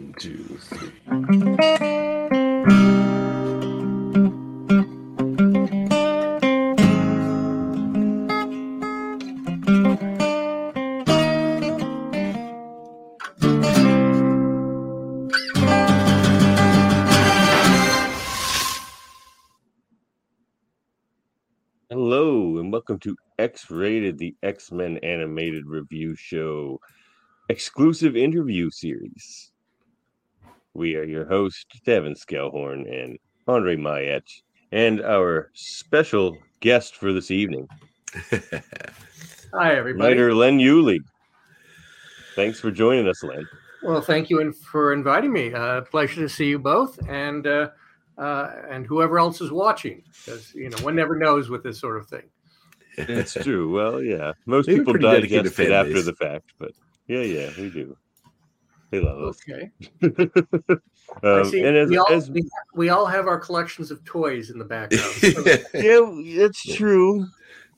One, two, three. Hello, and welcome to X Rated, the X Men animated review show exclusive interview series. We are your host, Davan Skelhorn and Andre Mayet, and our special guest for this evening, Hi, everybody. writer Len Uhley. Thanks for joining us, Len. Well, thank you in, for inviting me. Uh, pleasure to see you both, and uh, uh, and whoever else is watching, because you know one never knows with this sort of thing. It's true. Well, yeah, most people pretty dedicated digest it fan after the fact, but yeah, yeah, we do. They love us. Okay. I um, see. and as, we, all, as we, we all have our collections of toys in the background. So- yeah, it's true.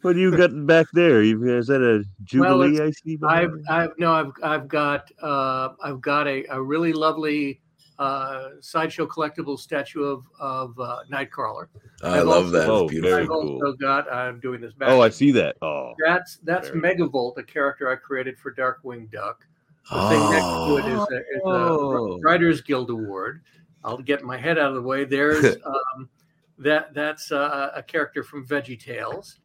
What do you got back there? You, is that a jubilee? I see. I've. I've no, I've, I've got, uh, I've got a, a really lovely uh, sideshow collectible statue of of uh, Nightcrawler. I I've love also- that. Oh, It's beautiful. Very I've also cool. got. I'm doing this back. oh, I see that. Oh, That's that's Very Megavolt, a character I created for Darkwing Duck. The thing next to it is a, is a Oh. Writers Guild Award. I'll get my head out of the way. There's um, that that's uh, a character from Veggie Tales,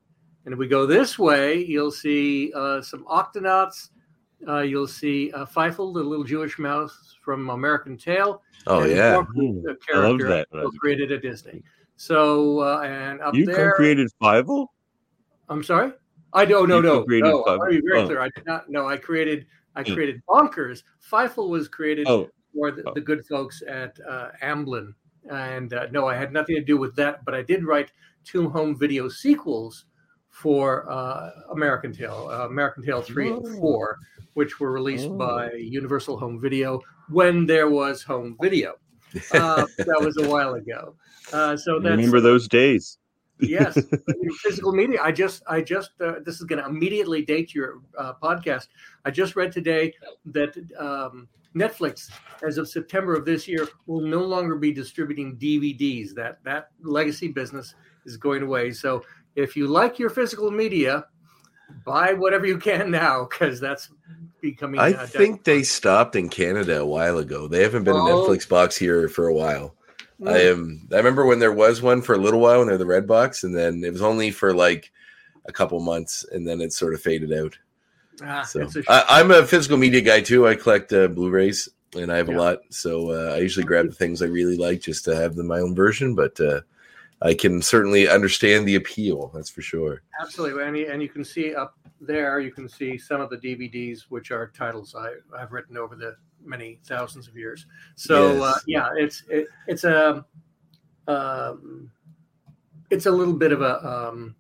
and if we go this way, you'll see uh, some Octonauts. Uh, you'll see uh, Fievel, the little Jewish mouse from American Tail. Oh yeah. The I love that. Created at Disney. So uh, and up you there, co-created Fievel? I'm sorry. I don't. No, You no, no. I want to be very oh. clear. I did not. No, I created. I Hmm. created Bonkers. Fievel was created Oh, for the, Oh. the good folks at uh, Amblin, and uh, no, I had nothing to do with that. But I did write two home video sequels for uh, American Tail, uh, American Tail three Oh. and four, which were released Oh. by Universal Home Video when there was home video. Uh, that was a while ago. Uh, so that's remember those days? Yes physical media i just i just uh, this is going to immediately date your uh, podcast i just read today that um, netflix as of september of this year will no longer be distributing dvds that that legacy business is going away so if you like your physical media buy whatever you can now because that's becoming I uh, think they stopped in Canada a while ago. They haven't been a Oh. Netflix box here for a while. Mm. I am. I remember when there was one for a little while when they're the red box, and then it was only for like a couple months, and then it sort of faded out. Ah, So it's a sh- I, I'm a physical media guy too. I collect uh, Blu-rays, and I have Yeah. a lot. So uh, I usually grab the things I really like just to have them my own version. But uh, I can certainly understand the appeal. That's for sure. Absolutely, and you, and you can see up there, you can see some of the DVDs, which are titles I, I've written over the many thousands of years. So Yes. uh, yeah, it's it, it's a um, it's a little bit of a um,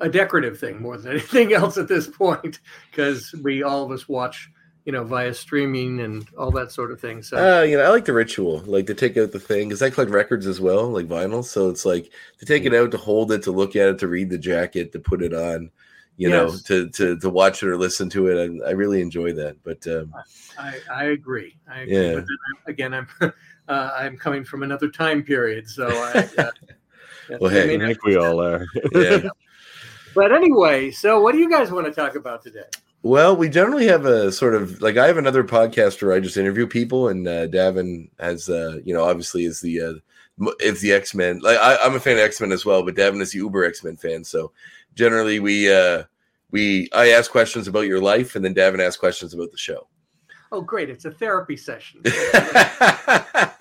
a decorative thing more than anything else at this point because we all of us watch you know via streaming and all that sort of thing. So Uh, you know, I like the ritual, like to take out the thing because I collect records as well, like vinyl. So it's like to take it out, to hold it, to look at it, to read the jacket, to put it on, you know, to to to watch it or listen to it. And I really enjoy that. But um, I, I agree. I agree. Yeah. But again, I'm uh, I'm coming from another time period, so I. Uh, Well, I hey, I mean, think we all are. yeah. but anyway, so what do you guys want to talk about today? Well, we generally have a sort of like I have another podcast where I just interview people, and uh, Davan has, uh, you know, obviously is the uh, is the X Men. Like I, I'm a fan of X Men as well, but Davan is the Uber X Men fan. So generally, we uh, we I ask questions about your life, and then Davan asks questions about the show. Oh, great! It's a therapy session.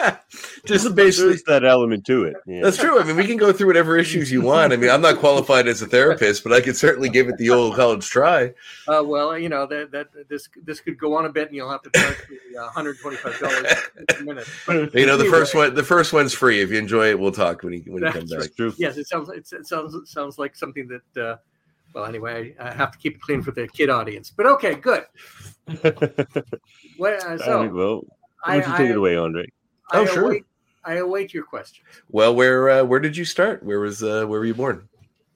just basically. There's that element to it. Yeah. That's true. I mean, we can go through whatever issues you want. I mean, I'm not qualified as a therapist, but I could certainly give it the old college try. Uh, well, you know that that this this could go on a bit, and you'll have to charge me uh, 125 dollars a minute. But You know, the anyway, first one, the first one's free. If you enjoy it, we'll talk when you when you come back. True. Yes, it sounds it sounds it sounds like something that. Uh, well, anyway, I have to keep it clean for the kid audience. But okay, good. Well, uh, so right, well, why don't you take I- it away, Andre? I Oh, sure. await, I await your questions. Well, where uh, where did you start? Where was uh, where were you born?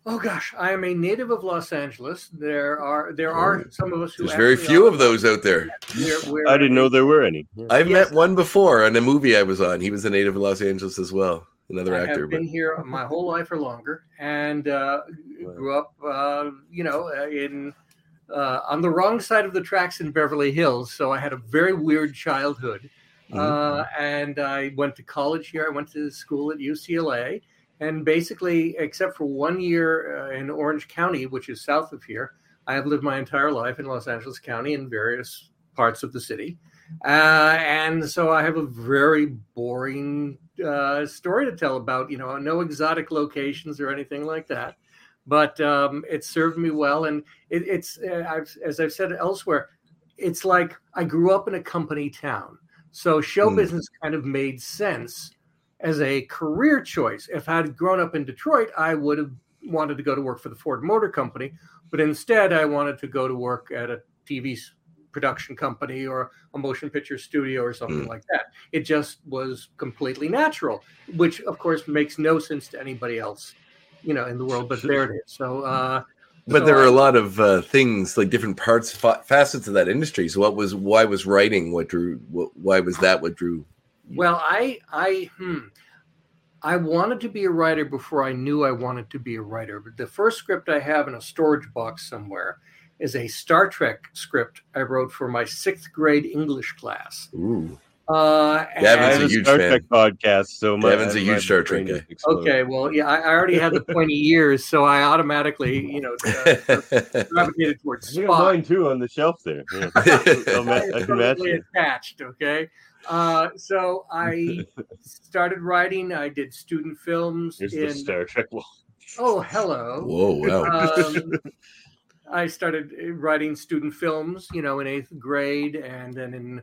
Oh gosh, I am a native of Los Angeles. There are there are some of us who There's very few are- of those out there. we're- we're- I didn't know there were any. I've Yes. met one before on a movie I was on. He was a native of Los Angeles as well. Another I actor, have but been here my whole life or longer, and uh, grew up, uh, you know, uh, in uh, on the wrong side of the tracks in Beverly Hills. So I had a very weird childhood, uh, and I went to college here. I went to school at UCLA, and basically, except for one year uh, in Orange County, which is south of here, I have lived my entire life in Los Angeles County in various parts of the city. Uh, and so I have a very boring uh, story to tell about, you know, no exotic locations or anything like that. But um, it served me well. And it, it's, uh, I've, as I've said elsewhere, it's like I grew up in a company town. So show Hmm. business kind of made sense as a career choice. If I had grown up in Detroit, I would have wanted to go to work for the Ford Motor Company. But instead, I wanted to go to work at a TV production company or a motion picture studio or something Mm. like that. It just was completely natural, which of course makes no sense to anybody else, you know, in the world. But there it is. So, uh, but there are a lot of uh, things like different parts, fa- facets of that industry. So, what was why was writing what drew? What, why was that what drew? Well, I I hmm, I wanted to be a writer before I knew I wanted to be a writer. But the first script I have in a storage box somewhere is a Star Trek script I wrote for my sixth grade English class. Ooh, Uh, Gavin's I and- have a a huge Star fan. Trek podcast, so my, Gavin's a huge Star Trek guy. okay, well, yeah, I, I already had the pointy ears, so I automatically, you know, uh, gravitated towards I got Spock. mine too on the shelf there. Yeah. I'll ma- I can match totally it. attached. Okay, uh, so I started writing. I did student films. Here's in, the Star Trek wall. Oh, hello. Whoa, wow. Um, I started writing student films, you know, in eighth grade, and then in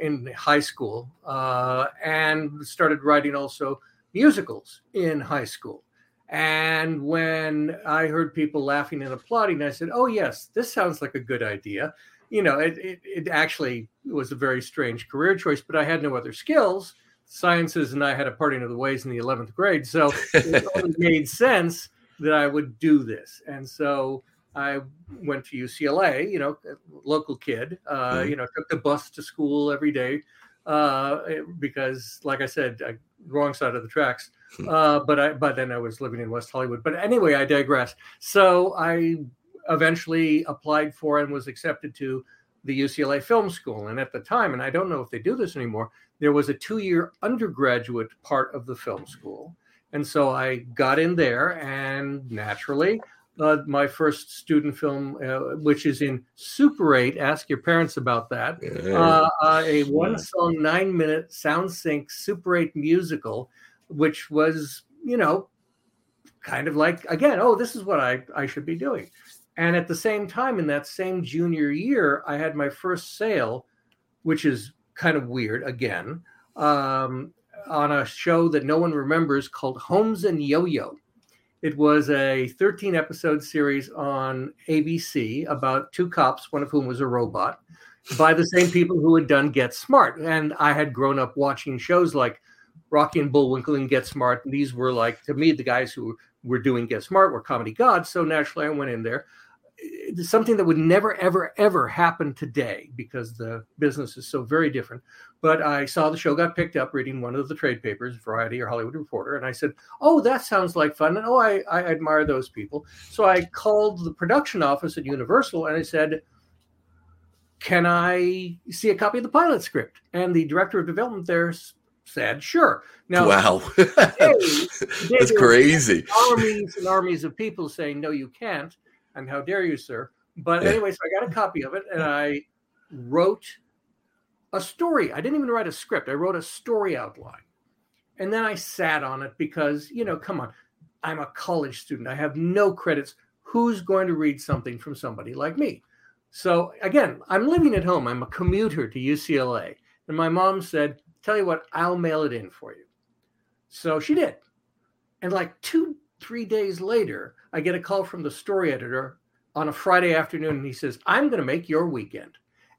in high school, uh, and started writing also musicals in high school. And when I heard people laughing and applauding, I said, "Oh yes, this sounds like a good idea." You know, it it, it actually was a very strange career choice, but I had no other skills. Sciences and I had a parting of the ways in the eleventh grade, so it only made sense that I would do this. And so I went to UCLA, you know, local kid, uh, Mhm. you know, took the bus to school every day uh, because, like I said, I, wrong side of the tracks. Uh, but I, but then I was living in West Hollywood. But anyway, I digress. So I eventually applied for and was accepted to the UCLA Film School. And at the time, and I don't know if they do this anymore, there was a two-year undergraduate part of the film school. And so I got in there, and naturally, uh, my first student film, uh, which is in Super 8, ask your parents about that. Yeah. Uh, uh, a one song, nine minute sound sync Super 8 musical, which was, you know, kind of like, again, oh, this is what I, I should be doing. And at the same time, in that same junior year, I had my first sale, which is kind of weird again, um, on a show that no one remembers called Holmes and Yo Yo. It was a 13 episode series on ABC about two cops, one of whom was a robot, by the same people who had done Get Smart. And I had grown up watching shows like Rocky and Bullwinkle and Get Smart. And these were like, to me, the guys who were doing Get Smart were comedy gods. So naturally, I went in there. It's something that would never, ever, ever happen today because the business is so very different. But I saw the show got picked up reading one of the trade papers, Variety or Hollywood Reporter, and I said, "Oh, that sounds like fun." And oh, I, I admire those people. So I called the production office at Universal and I said, "Can I see a copy of the pilot script?" And the director of development there said, "Sure." Now, wow, today that's crazy. armies and armies of people saying, "No, you can't," and "How dare you, sir?" But anyway, so I got a copy of it, and I wrote a story. I didn't even write a script. I wrote a story outline, and then I sat on it because you know, come on, I'm a college student. I have no credits. Who's going to read something from somebody like me? So again, I'm living at home. I'm a commuter to UCLA, and my mom said, "Tell you what, I'll mail it in for you." So she did. And like two, three days later, I get a call from the story editor on a Friday afternoon, and he says, I'm going to make your weekend.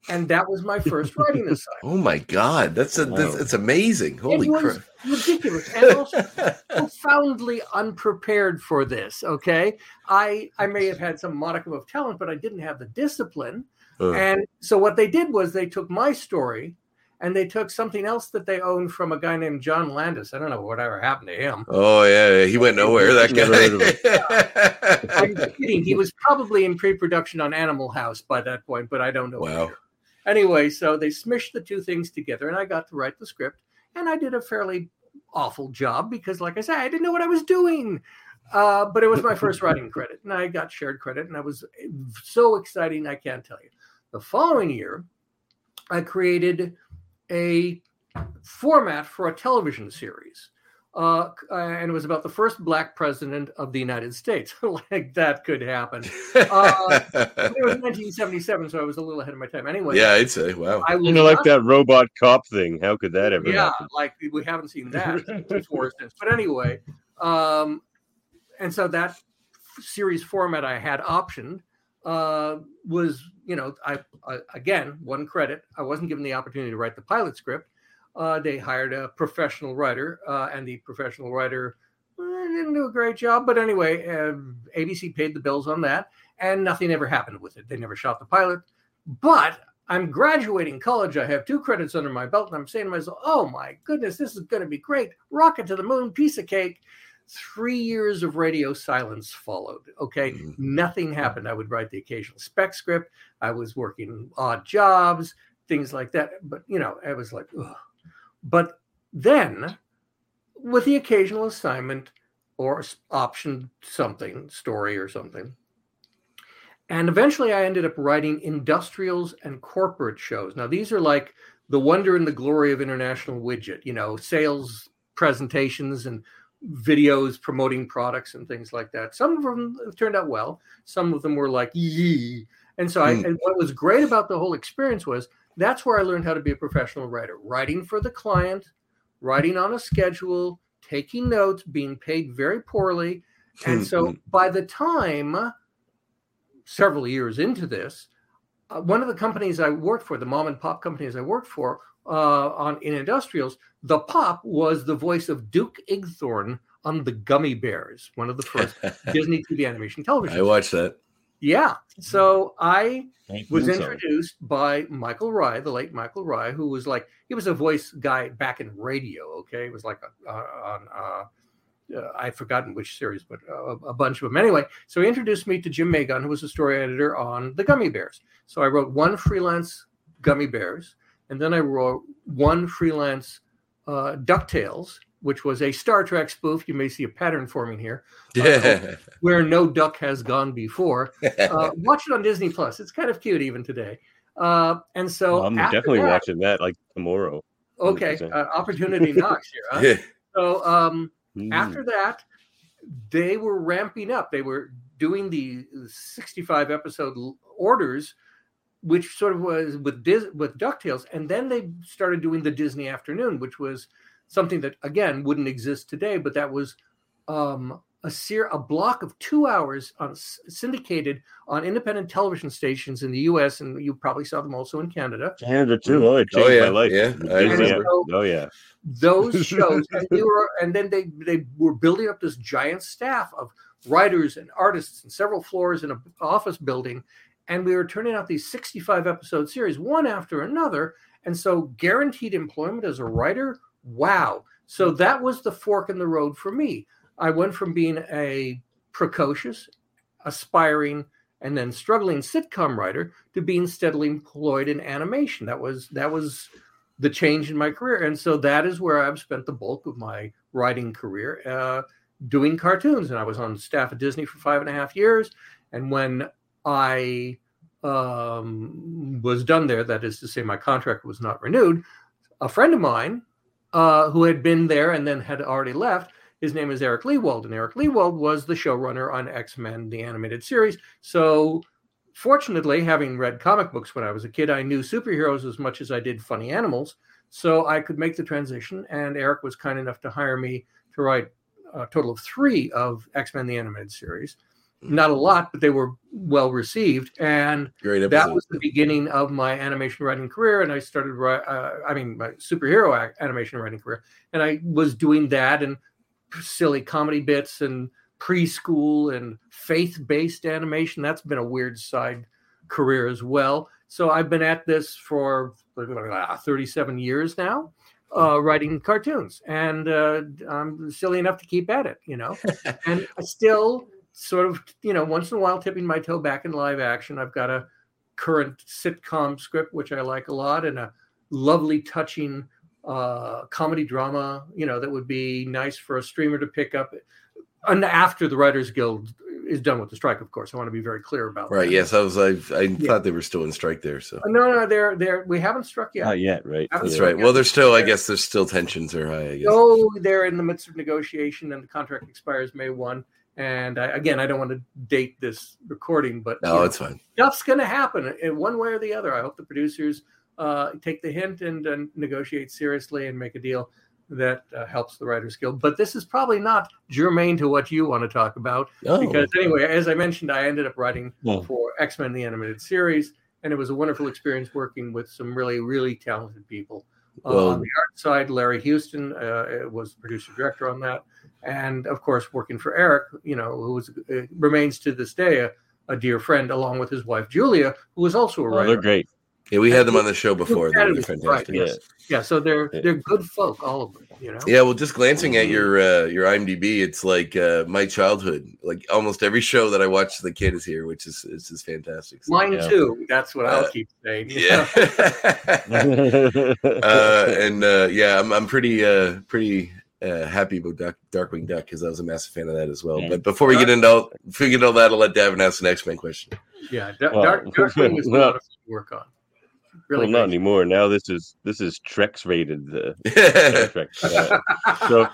and that was my first writing assignment. Oh my god, that's a that's, Wow. it's amazing. Holy crap! ridiculous and also profoundly unprepared for this. Okay, I I may have had some modicum of talent, but I didn't have the discipline. Uh, And so what they did was they took my story and they took something else that they owned from a guy named John Landis. I don't know whatever happened to him. oh yeah, he went nowhere. That guy. I'm kidding. He was probably in pre-production on Animal House by that point, but I don't know. Wow. sure. Anyway, so they smished the two things together, and I got to write the script, and I did a fairly awful job because, like I said, I didn't know what I was doing. Uh, but it was my first writing credit, and I got shared credit, and I was so exciting I can't tell you. The following year, I created a format for a television series. Uh, and it was about the first black president of the United States. like that could happen. Uh, It was 1977, so I was a little ahead of my time. Anyway, yeah, I'd say wow. I You know, like not- that robot cop thing. How could that ever yeah, happen? like we haven't seen that before since. But anyway, um, and so that f- series format I had optioned uh, was, you know, I, again one credit. I wasn't given the opportunity to write the pilot script. Uh, they hired a professional writer, uh, and the professional writer uh, didn't do a great job. But anyway, uh, ABC paid the bills on that, and nothing ever happened with it. They never shot the pilot. But I'm graduating college. I have two credits under my belt, and I'm saying to myself, "Oh my goodness, this is going to be great! Rocket to the moon, piece of cake." Three years of radio silence followed. Okay, Mhm. nothing happened. I would write the occasional spec script. I was working odd jobs, things like that. But you know, I was like, Ugh. but then with the occasional assignment or option something, story or something. And eventually I ended up writing industrials and corporate shows. Now, these are like the wonder and the glory of International Widget, you know, sales presentations and videos promoting products and things like that. Some of them turned out well, some of them were like, yee. And so I, Hmm. and what was great about the whole experience was that's where I learned how to be a professional writer, writing for the client, writing on a schedule, taking notes, being paid very poorly. And so by the time several years into this, uh, one of the companies I worked for, the mom and pop companies I worked for uh, on in industrials, the pop was the voice of Duke Igthorn on the Gummi Bears, one of the first Disney TV animation television. I watched that. Yeah. So I was So, introduced by Michael Rye, the late Michael Rye, who was like he was a voice guy back in radio. Okay, it was like a, uh, on uh, uh, I've forgotten which series, but uh, a bunch of them. Anyway, so he introduced me to Jymn Magon, who was a story editor on the Gummi Bears. So I wrote one freelance Gummi Bears, and then I wrote one freelance uh, Ducktales, which was a Star Trek spoof. You may see a pattern forming here, Yeah. where no duck has gone before uh, watch it on Disney Plus. It's kind of cute even today. Uh, and so well, I'm definitely that- watching that like tomorrow. Okay, 100%. uh, opportunity knocks here. Huh? yeah. So um, Mm. after that, they were ramping up. They were doing the 65 episode l- orders, which sort of was with Dis- with Ducktales, and then they started doing the Disney Afternoon, which was something that again wouldn't exist today, but that was um, a ser- a block of two hours on s- syndicated on independent television stations in the U.S. and you probably saw them also in Canada. Canada too. Oh, it Oh, changed yeah, my life. yeah, I Yeah. remember. Oh yeah. those shows and they were and then they they were building up this giant staff of writers and artists and several floors in an office building and we were turning out these 65 episode series one after another and so guaranteed employment as a writer wow so that was the fork in the road for me i went from being a precocious aspiring and then struggling sitcom writer to being steadily employed in animation that was that was the change in my career. And so that is where I've spent the bulk of my writing career uh, doing cartoons. And I was on staff at Disney for five and a half years. And when I um, was done there, that is to say, my contract was not renewed, a friend of mine uh, who had been there and then had already left. His name is Eric Lewald, and Eric Lewald was the showrunner on X Men, the animated series. So fortunately, having read comic books when I was a kid, I knew superheroes as much as I did funny animals. So I could make the transition. And Eric was kind enough to hire me to write a total of three of X Men the Animated Series. Not a lot, but they were well received. And that was the beginning of my animation writing career. And I started, uh, I mean, my superhero animation writing career. And I was doing that and silly comedy bits and preschool and faith based animation. That's been a weird side career as well. So I've been at this for uh, 37 years now. Uh, writing cartoons, and uh, I'm silly enough to keep at it, you know. and I still sort of, you know, once in a while tipping my toe back in live action. I've got a current sitcom script which I like a lot, and a lovely, touching uh, comedy drama, you know, that would be nice for a streamer to pick up. And after the Writers Guild is done with the strike, of course, I want to be very clear about Right. that. Yes, I was. I, I thought they were still in strike there. So No, no, they're they're we haven't struck yet. Not yet, right? that's Yeah. right. Well, there's still. I guess there's still tensions are high. I guess. No, they're in the midst of negotiation, and the contract expires May one. And I, again, I don't want to date this recording, but you No, know, it's fine. stuff's going to happen in one way or the other. I hope the producers uh, take the hint and, and negotiate seriously and make a deal that uh, helps the Writers Guild. But this is probably not germane to what you want to talk about No. because anyway, as I mentioned, I ended up writing Yeah. for X Men the animated series, and it was a wonderful experience working with some really, really talented people. Uh, Well- on the art side, Larry Houston uh, was producer director on that, and of course, working for Eric, you know, who was uh, remains to this day a, a dear friend, along with his wife Julia, who was also a Oh, writer. they're great. Yeah, we had them on the show before. They were Right, fantastic. yes. Yeah, so they're Yeah. they're good folk, all of them. You know. Yeah, well, just glancing at your uh, your IMDb, it's like uh, my childhood. Like almost every show that I watched as a kid is here, which is is just fantastic. So, Mine Yeah. too. That's what I'll Uh, keep saying. yeah. uh, and uh, yeah, I'm I'm pretty uh, pretty uh, happy about Duck, Darkwing Duck because I was a massive fan of that as well. Yeah. But before we get into all, before we get into all that, I'll let Davan ask the next man question. yeah. Dark, Well, Dark, Darkwing was a lot of work on. Really well, not anymore. Now this is this is Trex rated. Uh, Star Uh, so,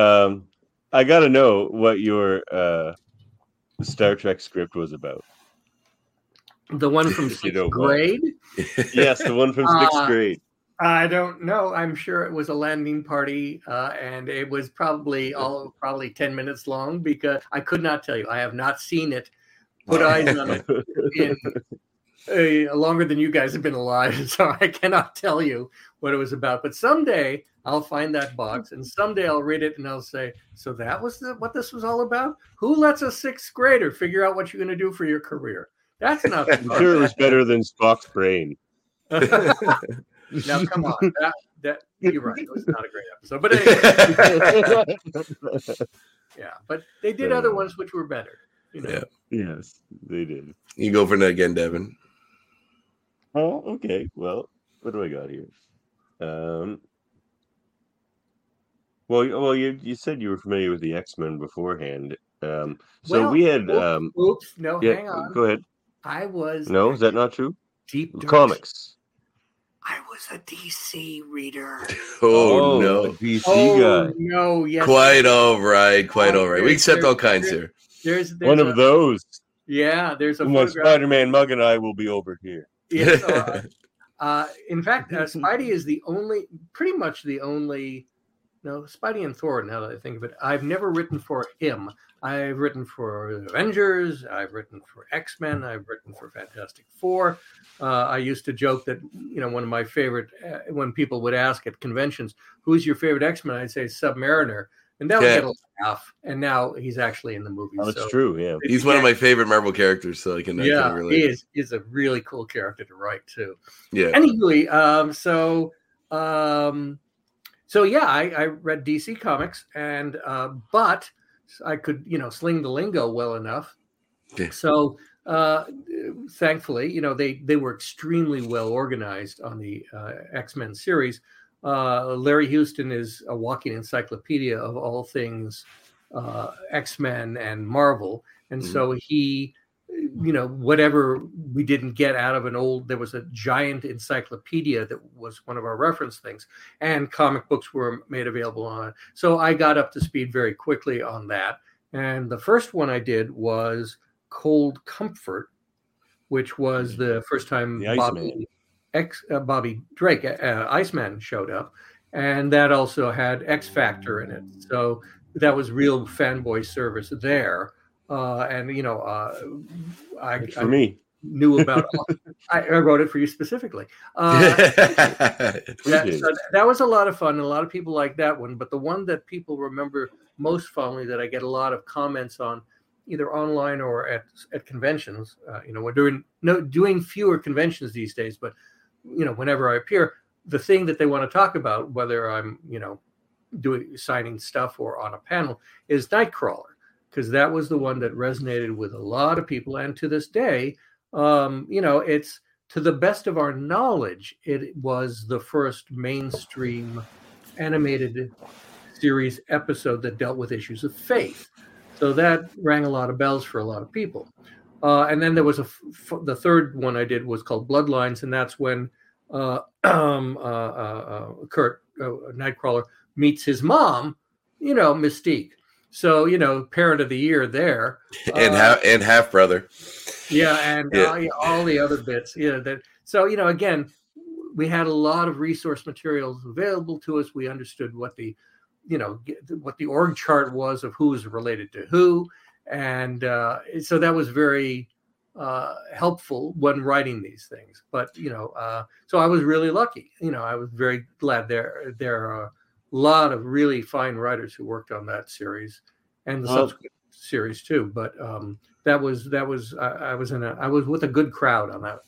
um, I got to know what your uh, Star Trek script was about. the one from sixth grade. Yes, the one from sixth Uh, grade. I don't know. I'm sure it was a landing party, uh, and it was probably all probably ten minutes long because I could not tell you. I have not seen it. Put eyes on it in uh, longer than you guys have been alive, so I cannot tell you what it was about. But someday I'll find that box, and someday I'll read it, and I'll say, "So that was the, what this was all about." Who lets a sixth grader figure out what you're going to do for your career? That's not. I'm sure it was better than Spock's brain. now come on, that, that you're right. It was not a great episode, but anyway, yeah. But they did other ones which were better. You know, Yeah. yes, they did. You go for that again, Davan. Oh, okay. Well, what do I got here? Um, well, y- well, you you said you were familiar with the X Men beforehand. Um, so Well, we had oops, um, oops, no, yeah. hang on. Go ahead. I was No, is that not true? deep dark- Comics. I was a DC reader. Oh, no. a DC Oh guy. no, yes. Quite all right. Quite Oh, all right. We accept all kinds there- here. There's, there's One a, of those. Yeah, there's a My photograph. Spider-Man mug and I will be over here. Yeah, so, uh, uh, in fact, uh, Spidey is the only, pretty much the only. No, Spidey and Thor. Now that I think of it, I've never written for him. I've written for Avengers. I've written for X Men. I've written for Fantastic Four. Uh, I used to joke that you know one of my favorite uh, when people would ask at conventions, "Who's your favorite X Men?" I'd say Submariner, and that would Yeah. get a laugh. And now he's actually in the movie. Oh, it's so true. Yeah. He's one of my favorite Marvel characters, so I can, I yeah, can relate. he is is a really cool character to write too. Yeah. Anyway, um, so um, so yeah, I, I read DC comics, and uh, but I could you know sling the lingo well enough. Yeah. So uh, thankfully, you know they they were extremely well organized on the uh, X Men series. Uh, Larry Houston is a walking encyclopedia of all things uh, X Men and Marvel, and Mhm. so he you know whatever we didn't get out of an old there was a giant encyclopedia that was one of our reference things and comic books were made available on it so i got up to speed very quickly on that and the first one i did was cold comfort which was the first time The bobby. X, uh, bobby drake uh, iceman showed up and that also had x factor in it so that was real fanboy service there uh, and you know, uh, I, It's for I me. knew about. I, I wrote it for you specifically. Uh, that, so that was a lot of fun. and A lot of people like that one, but the one that people remember most fondly that I get a lot of comments on, either online or at at conventions. Uh, you know, we're doing no doing fewer conventions these days, but you know, whenever I appear, the thing that they want to talk about, whether I'm you know doing signing stuff or on a panel, is Nightcrawler because that was the one that resonated with a lot of people, and to this day, um, you know, it's to the best of our knowledge, it was the first mainstream animated series episode that dealt with issues of faith. So that rang a lot of bells for a lot of people. Uh, and then there was a f- the third one I did was called Bloodlines, and that's when uh, um, uh, uh, uh, Kurt uh, Nightcrawler meets his mom, you know, Mystique. So you know, parent of the year there, and half and half brother. yeah, and Yeah. uh, all the other bits. Yeah, that. So you know, again, we had a lot of resource materials available to us. We understood what the, you know, what the org chart was of who was related to who, and uh, so that was very uh, helpful when writing these things. But you know, uh, so I was really lucky. You know, I was very glad there there are a lot of really fine writers who worked on that series and the Well- subsequent series too. But um, that was that was I, I was in a I was with a good crowd on that.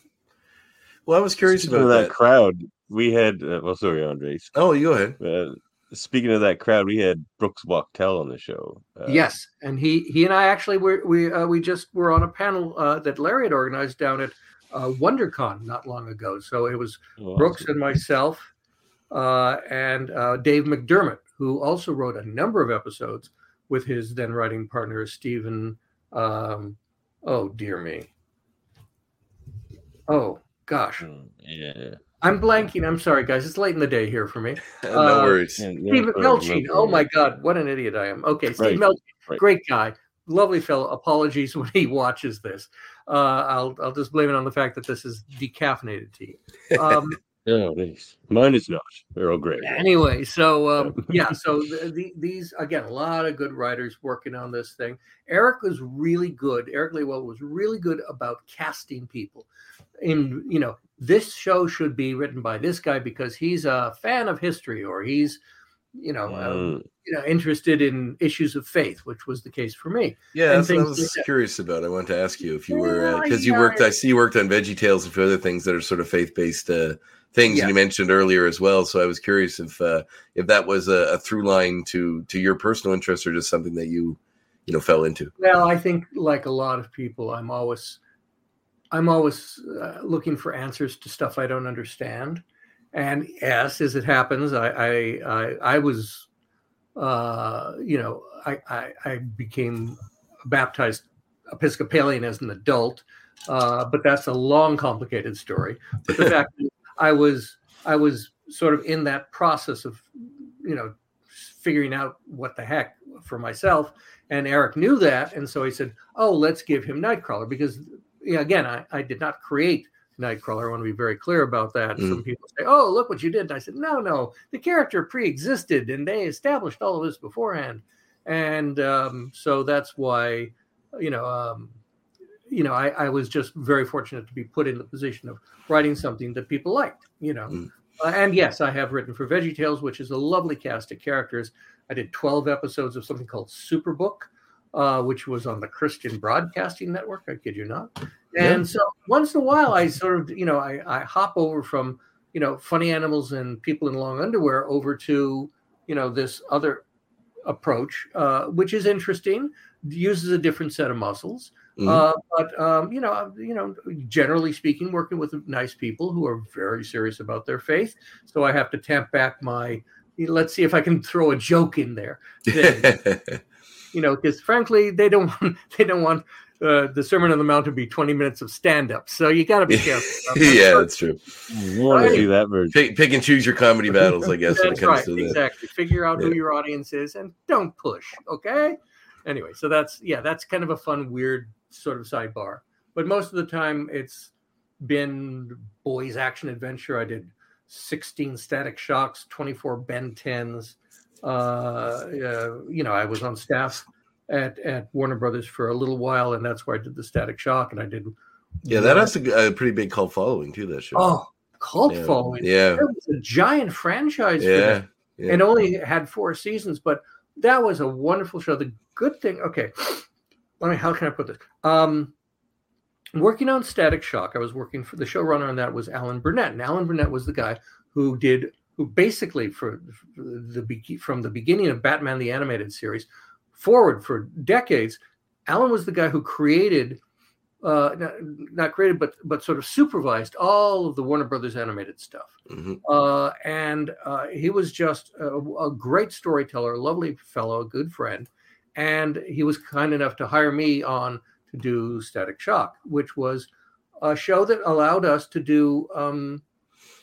Well, I was curious Speaking about that. that crowd, we had. Uh, well, sorry, Andres. oh, you go ahead. Speaking of that crowd, we had Brooks Wachtel on the show. Uh, yes, and he he and I actually were we uh, we just were on a panel uh, that Larry had organized down at uh, WonderCon not long ago. So it was well, Brooks and myself uh, and uh, Dave McDermott, who also wrote a number of episodes with his then writing partner Stephen. Um, oh dear me. Oh gosh, mm, Yeah. I'm blanking. I'm sorry, guys. It's late in the day here for me. no Uh, worries. Yeah, no Steve problem, no Melching. Oh my. God, what an idiot I am. Okay, Steve Right, Melching, right. great guy, lovely fellow. Apologies when he watches this. Uh, I'll I'll just blame it on the fact that this is decaffeinated tea. Um, Oh, nice. Mine is not. They're all great. anyway, so um, yeah, so the, the, these again, a lot of good writers working on this thing. Eric was really good. Eric Lewald was really good about casting people. In you know, this show should be written by this guy because he's a fan of history or he's you know uh, Mm, you know interested in issues of faith, which was the case for me. Yeah, and that's what I was like that. curious about. I wanted to ask you if you were Yeah, because you worked. I- see you worked on Veggie Tales and a few other things that are sort of faith based uh, things. Yeah. And you mentioned earlier as well. So I was curious if uh, if that was a, a through line to to your personal interest or just something that you you know fell into. Well, I think like a lot of people, I'm always I'm always uh, looking for answers to stuff I don't understand. And yes, as it happens, I I I, I was uh, you know I, I I became baptized Episcopalian as an adult, uh, but that's a long, complicated story. But the fact I was I was sort of in that process of you know figuring out what the heck for myself and Eric knew that, and so he said, "Oh, let's give him Nightcrawler." Because again, I, I did not create Nightcrawler. I want to be very clear about that. Some people say, "Oh, look what you did." And I said, "No, no, the character pre-existed, and they established all of this beforehand." And um, so that's why, you know, um, you know, I, I was just very fortunate to be put in the position of writing something that people liked. You know, Mm. uh, and yes, I have written for Veggie Tales, which is a lovely cast of characters. I did 12 episodes of something called Superbook, uh, which was on the Christian Broadcasting Network. I kid you not. And Yeah. so once in a while, I sort of, you know, I, I hop over from, you know, funny animals and people in long underwear over to, you know, this other approach, uh, which is interesting, uses a different set of muscles. Mhm. Uh, but um, you know, you know, generally speaking, working with nice people who are very serious about their faith, so I have to tamp back my. Let's see if I can throw a joke in there. Then, you know, because frankly, they don't want they don't want uh, the Sermon on the Mount to be twenty minutes of stand up. So you got to be careful. that. yeah, that's true. You want to do that version. Pick, pick and choose your comedy battles, I guess, when it That's comes right. to that. Exactly. Figure out who your audience is and don't push. Okay. Anyway, so that's yeah, that's kind of a fun, weird sort of sidebar. But most of the time, it's been boys action adventure. I did 16 Static Shocks, 24 Ben 10s. Uh, you know, I was on staff at at Warner Brothers for a little while, and that's where I did the Static Shock, and I did. Yeah, that has a, a pretty big cult following too. That show. Oh, cult Yeah. following. Yeah. It was a giant franchise. yeah, yeah. and only had four seasons, but that was a wonderful show. The good thing, okay, let me, how can I put this? Um, working on Static Shock, I was working for the showrunner on that was Alan Burnett, and Alan Burnett was the guy who did, who basically for the from the beginning of Batman the animated series forward for decades, Alan was the guy who created. Uh, not, not created, but but sort of supervised all of the Warner Brothers animated stuff. Mhm. Uh, and uh, he was just a, a great storyteller, a lovely fellow, a good friend. And he was kind enough to hire me on to do Static Shock, which was a show that allowed us to do, um,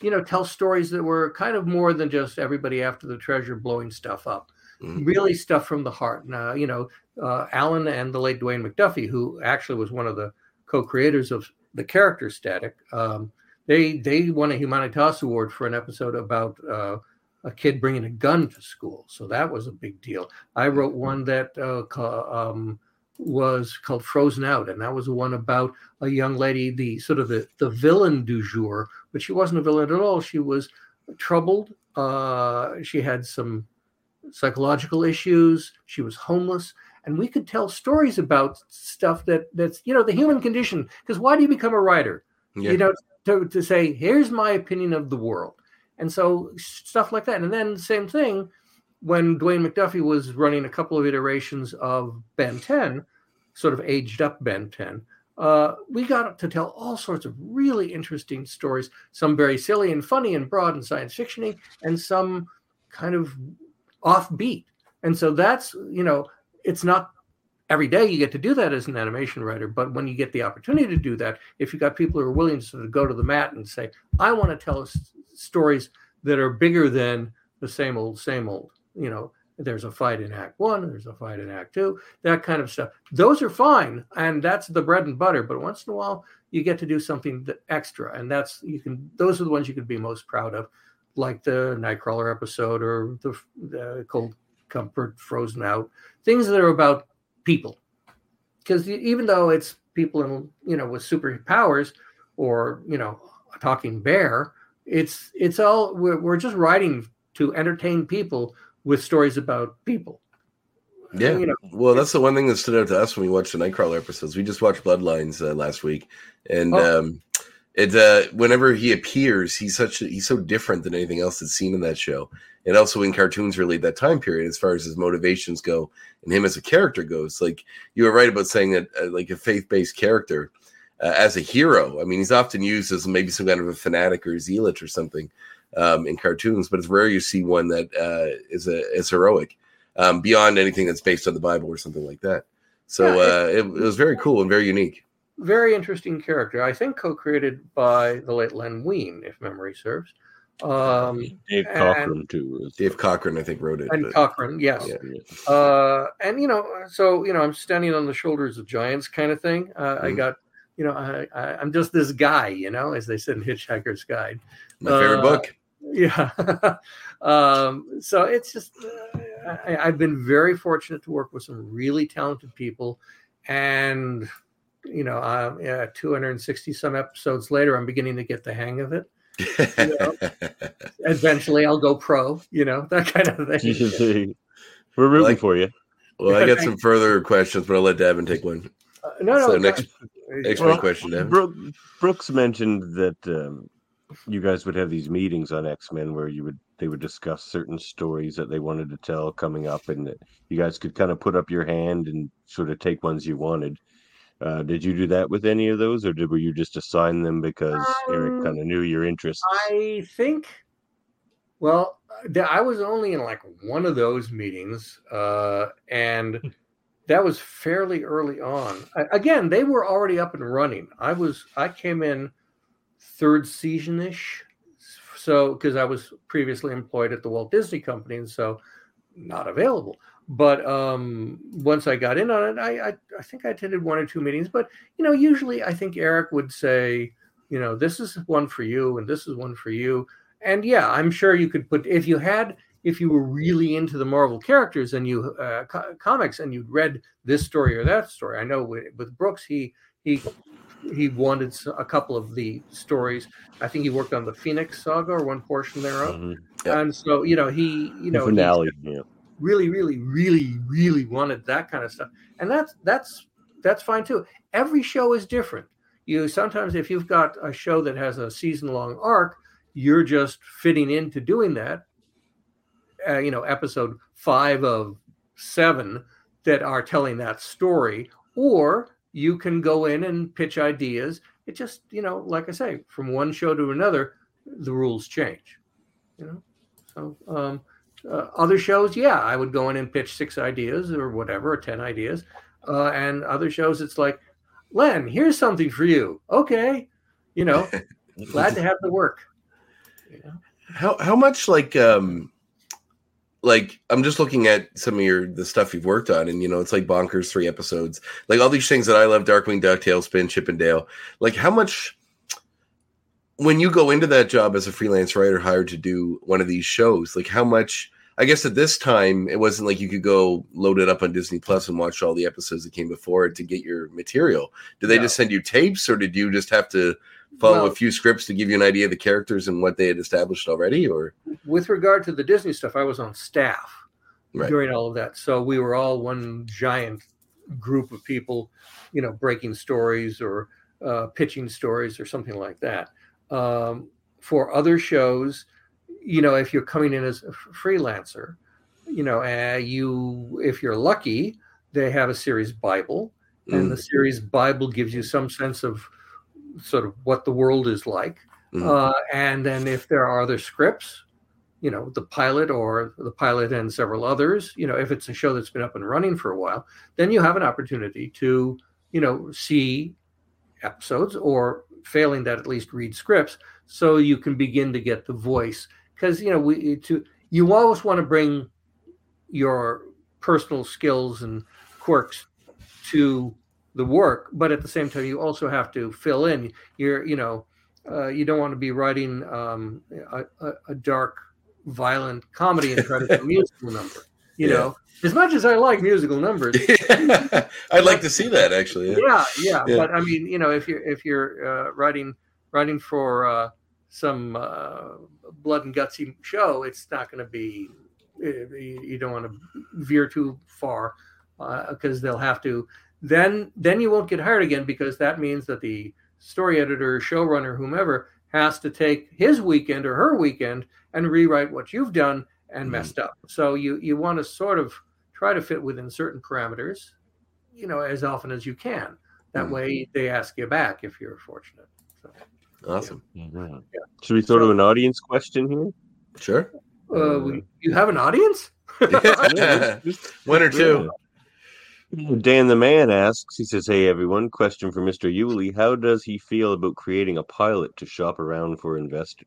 you know, tell stories that were kind of more than just everybody after the treasure blowing stuff up. Mhm. Really stuff from the heart. Now, you know, uh, Alan and the late Dwayne McDuffie, who actually was one of the co-creators of the character Static, um, they they won a Humanitas Award for an episode about uh, a kid bringing a gun to school. So that was a big deal. I wrote one that uh, ca- um, was called Frozen Out, and that was the one about a young lady, the sort of the, the villain du jour, but she wasn't a villain at all. She was troubled. Uh, she had some psychological issues. She was homeless. And we could tell stories about stuff that that's you know the human condition. Because why do you become a writer? Yeah. you know to, to say here's my opinion of the world and so stuff like that and then same thing when dwayne mcduffie was running a couple of iterations of ben 10 sort of aged up ben 10 uh, we got to tell all sorts of really interesting stories some very silly and funny and broad and science fictiony and some kind of offbeat. And so that's you know it's not every day you get to do that as an animation writer but when you get the opportunity to do that if you got people who are willing to sort of go to the mat and say i want to tell us stories that are bigger than the same old same old you know there's a fight in act one there's a fight in act two that kind of stuff. Those are fine and that's the bread and butter but once in a while you get to do something extra and that's you can those are the ones you could be most proud of like the nightcrawler episode or the, the cold comfort frozen out things that are about people. Because even though it's people in you know with superpowers or you know a talking bear it's it's all we're, we're just writing to entertain people with stories about people Yeah. you know Well, that's the one thing that stood out to us when we watched the Nightcrawler episodes. We just watched Bloodlines uh, last week, and Oh. um, it uh, whenever he appears, he's such a, he's so different than anything else that's seen in that show, and also in cartoons really that time period as far as his motivations go and him as a character goes. Like you were right about saying that, uh, like a faith based character uh, as a hero. I mean, he's often used as maybe some kind of a fanatic or zealot or something um, in cartoons, but it's rare you see one that uh, is a is heroic um, beyond anything that's based on the Bible or something like that. So Yeah, uh, it, it was very cool and very unique. very interesting character i think co-created by the late len wein if memory serves um Dave and- Cockrum too. Dave Cockrum, I think, wrote it. and but- cockrum yes Yeah. Yeah. uh, and you know, so you know, I'm standing on the shoulders of giants, kind of thing. Uh, I Mhm. got, you know, I, I, I'm just this guy, you know, as they said in Hitchhiker's Guide. my favorite uh, book. Yeah. um, so it's just, uh, I, I've been very fortunate to work with some really talented people, and you know, um, yeah, 260 some episodes later, I'm beginning to get the hang of it. Eventually, I'll go pro, you know, that kind of thing. We're rooting Like- for you. well, I got some further questions, but I'll let Davan take one. Uh, no, no. So no. next- Next Well, question, Davan. Brooks mentioned that um, you guys would have these meetings on X Men where you would they would discuss certain stories that they wanted to tell coming up, and that you guys could kind of put up your hand and sort of take ones you wanted. Uh, did you do that with any of those, or did were you just assign them because Eric Um, kind of knew your interests? I think, well, I was only in like one of those meetings, uh, and that was fairly early on. I, again, they were already up and running. I was, I came in third season ish, so because I was previously employed at the Walt Disney Company, and so not available. But um, once I got in on it, I, I I think I attended one or two meetings. But you know, usually I think Eric would say, you know, this is one for you and this is one for you. And yeah, I'm sure you could put if you had if you were really into the Marvel characters and you uh, co- comics and you'd read this story or that story. I know with, with Brooks, he he he wanted a couple of the stories. I think he worked on the Phoenix Saga or one portion thereof, mm-hmm. yeah. and so you know he you know finale. Yeah. Really, really, really, really wanted that kind of stuff, and that's that's that's fine too. Every show is different. You sometimes if you've got a show that has a season long arc, you're just fitting into doing that. Uh, you know, episode five of seven that are telling that story, or you can go in and pitch ideas. It just, you know, like I say, from one show to another, the rules change. You know, so um, uh, other shows, yeah, I would go in and pitch six ideas or whatever, or ten ideas, uh, and other shows, it's like, Len, here's something for you. Okay, you know, glad to have the work. You know? How how much like um like I'm just looking at some of your the stuff you've worked on, and you know, it's like bonkers three episodes, like all these things that I love, Darkwing, Ducktales, Spin, Chip and Dale. Like how much when you go into that job as a freelance writer hired to do one of these shows, like how much I guess at this time it wasn't like you could go load it up on Disney Plus and watch all the episodes that came before it to get your material. Did they just send you tapes or did you just have to follow well, a few scripts to give you an idea of the characters and what they had established already or with regard to the disney stuff i was on staff right. during all of that so we were all one giant group of people you know breaking stories or uh, pitching stories or something like that um, for other shows you know if you're coming in as a freelancer you know uh, you if you're lucky they have a series bible and mm. the series bible gives you some sense of sort of what the world is like. Mm-hmm. Uh, and then if there are other scripts, you know, the pilot or the pilot and several others, you know, if it's a show that's been up and running for a while, then you have an opportunity to, you know, see episodes or failing that at least read scripts so you can begin to get the voice because you know we to you always want to bring your personal skills and quirks to the work, but at the same time, you also have to fill in. You're, you know, uh, you don't want to be writing um, a, a, dark, violent comedy and try to do a musical number. You yeah. know, as much as I like musical numbers, I'd like to see that actually. Yeah. yeah, yeah. But I mean, you know, if you're if you're uh, writing writing for uh, some uh, blood and gutsy show, it's not going to be. Eh, you don't want to veer too far because uh, they'll have to then then you won't get hired again because that means that the story editor, showrunner, whomever has to take his weekend or her weekend and rewrite what you've done and mm-hmm. messed up. So you you want to sort of try to fit within certain parameters, you know, as often as you can. That mm-hmm. way they ask you back if you're fortunate. So, awesome. Yeah. Mm-hmm. Yeah. Should we throw so, to an audience question here? Sure. Uh, we, you have an audience? One or two. Dan the man asks, he says, Hey everyone, question for Mr. Uhley. How does he feel about creating a pilot to shop around for investors?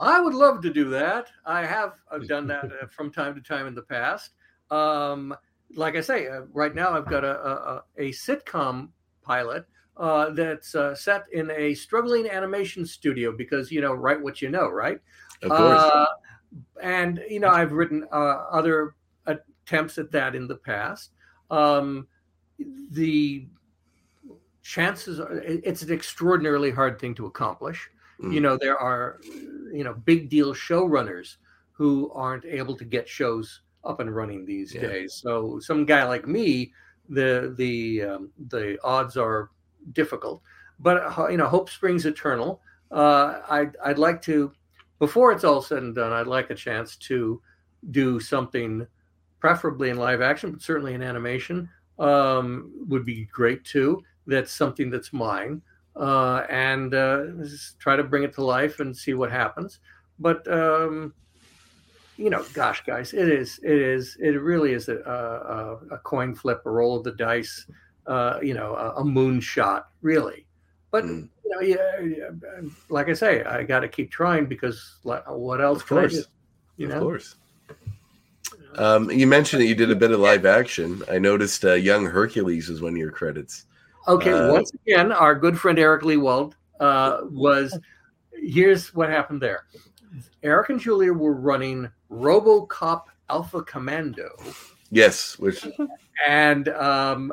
I would love to do that. I have I've done that uh, from time to time in the past. Um, like I say, uh, right now I've got a, a, a sitcom pilot uh, that's uh, set in a struggling animation studio because, you know, write what you know, right? Of course. Uh, and, you know, I've written uh, other attempts at that in the past um, the chances are it's an extraordinarily hard thing to accomplish. Mm. You know, there are, you know, big deal showrunners who aren't able to get shows up and running these yeah. days. So some guy like me, the the um, the odds are difficult. But you know, hope springs eternal. Uh, I'd I'd like to, before it's all said and done, I'd like a chance to do something preferably in live action, but certainly in animation um, would be great too. That's something that's mine, uh, and uh, try to bring it to life and see what happens. But um, you know, gosh, guys, it is, it is, it really is a, a, a coin flip, a roll of the dice, uh, you know, a, a moonshot, really. But mm. you know, yeah, like I say, I got to keep trying because what else? Of course, you know? of course. Um, you mentioned that you did a bit of live action. I noticed uh, Young Hercules was one of your credits. Okay, uh, once again, our good friend Eric Lewald uh, was. Here's what happened there. Eric and Julia were running RoboCop Alpha Commando. Yes, which and um,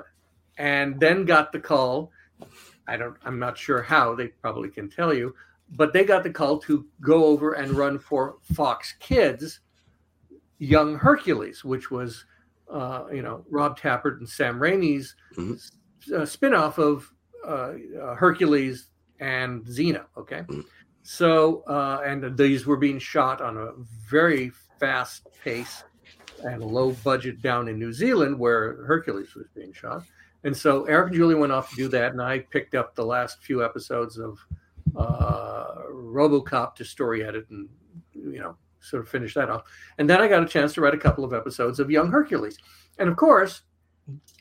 and then got the call. I don't. I'm not sure how. They probably can tell you, but they got the call to go over and run for Fox Kids, Young Hercules, which was, uh, you know, Rob Tapert and Sam Raimi's Mhm. uh, spinoff of uh, uh, Hercules and Xena. Okay, Mhm. so uh, and these were being shot on a very fast pace and low budget down in New Zealand where Hercules was being shot. And so Eric and Julie went off to do that, and I picked up the last few episodes of uh, RoboCop to story edit and you know sort of finish that off. And then I got a chance to write a couple of episodes of Young Hercules, and of course,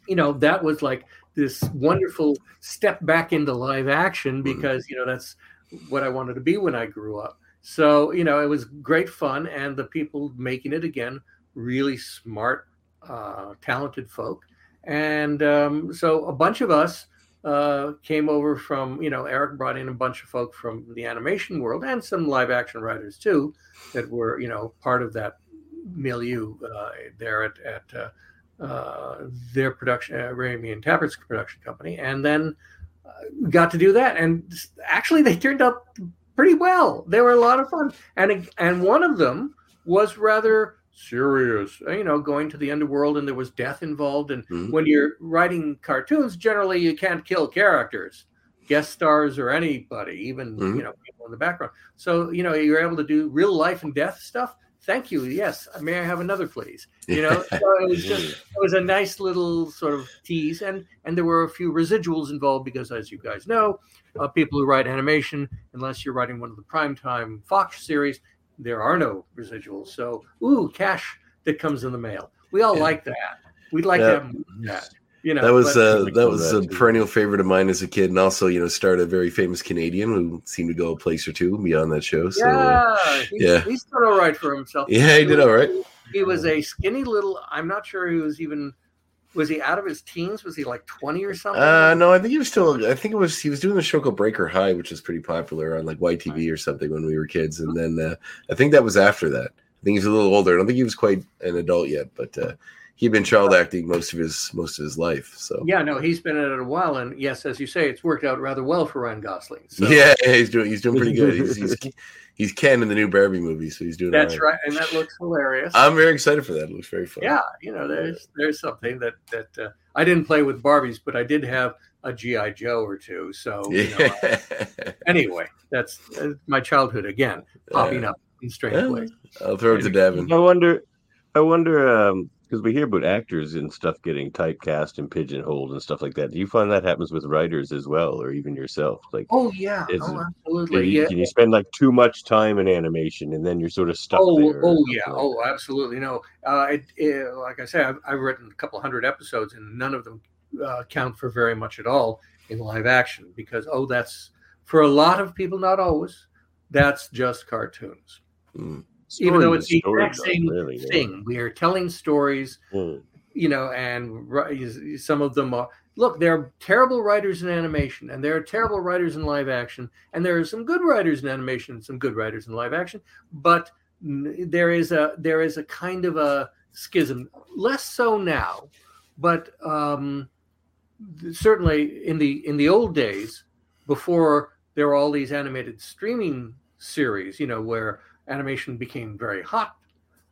you know that was like this wonderful step back into live action because you know that's what I wanted to be when I grew up. So you know it was great fun, and the people making it again really smart, uh, talented folk. And um, so a bunch of us uh, came over from, you know, Eric brought in a bunch of folk from the animation world and some live action writers too that were, you know, part of that milieu uh, there at, at uh, uh, their production, uh, Raimi and Tapert's production company. And then uh, got to do that. And actually, they turned out pretty well. They were a lot of fun. And, and one of them was rather serious, you know, going to the underworld and there was death involved. And Mhm. when you're writing cartoons, generally you can't kill characters, guest stars, or anybody, even Mhm. you know people in the background. So you know you're able to do real life and death stuff. Thank you. Yes, may I have another, please? You know, so it was just it was a nice little sort of tease, and and there were a few residuals involved because, as you guys know, uh, people who write animation, unless you're writing one of the primetime Fox series, there are no residuals. So, ooh, cash that comes in the mail. We all Yeah. like that. We'd like Yeah. to have that. You know, that was uh, like that was that a too. perennial favorite of mine as a kid, and also you know starred a very famous Canadian who seemed to go a place or two beyond that show. So uh, yeah, he's, yeah. he's done all right for himself. yeah, he did all right. He was a skinny little. I'm not sure he was even. Was he out of his teens? Was he like 20 or something? Uh, no, I think he was still. I think it was he was doing the show called Breaker High, which was pretty popular on like YTV or something when we were kids. And then uh, I think that was after that. I think he's a little older. I don't think he was quite an adult yet, but uh, he'd been child acting most of his most of his life. So Yeah, no, he's been at it a while, and yes, as you say, it's worked out rather well for Ryan Gosling. So yeah, yeah, he's doing he's doing pretty good. He's he's, he's Ken in the new Barbie movie, so he's doing. all that's right, and that looks hilarious. I'm very excited for that. It looks very fun. yeah, you know, there's there's something that that uh, I didn't play with Barbies, but I did have a GI Joe or two. So you know, Yeah. anyway, that's uh, my childhood again popping up in strange Yeah. ways. I'll throw it to Davan. I wonder, I wonder, um, because we hear about actors and stuff getting typecast and pigeonholed and stuff like that. Do you find that happens with writers as well, or even yourself? Like, Oh yeah, oh can absolutely, you, yeah. can you spend like too much time in animation and then you're sort of stuck Oh, there? oh yeah, like oh absolutely. No, uh, it, it, like I say, I've, I've written a couple hundred episodes, and none of them uh, count for very much at all in live action because oh, that's for a lot of people, not always. That's just cartoons, Mm. Even though it's the story, exact same really, yeah. thing. We are telling stories, Mm. you know, and some of them are. Look, there are terrible writers in animation, and there are terrible writers in live action, and there are some good writers in animation and some good writers in live action. But there is a there is a kind of a schism, less so now, but um, certainly in the in the old days, before there were all these animated streaming series, you know, where animation became very hot.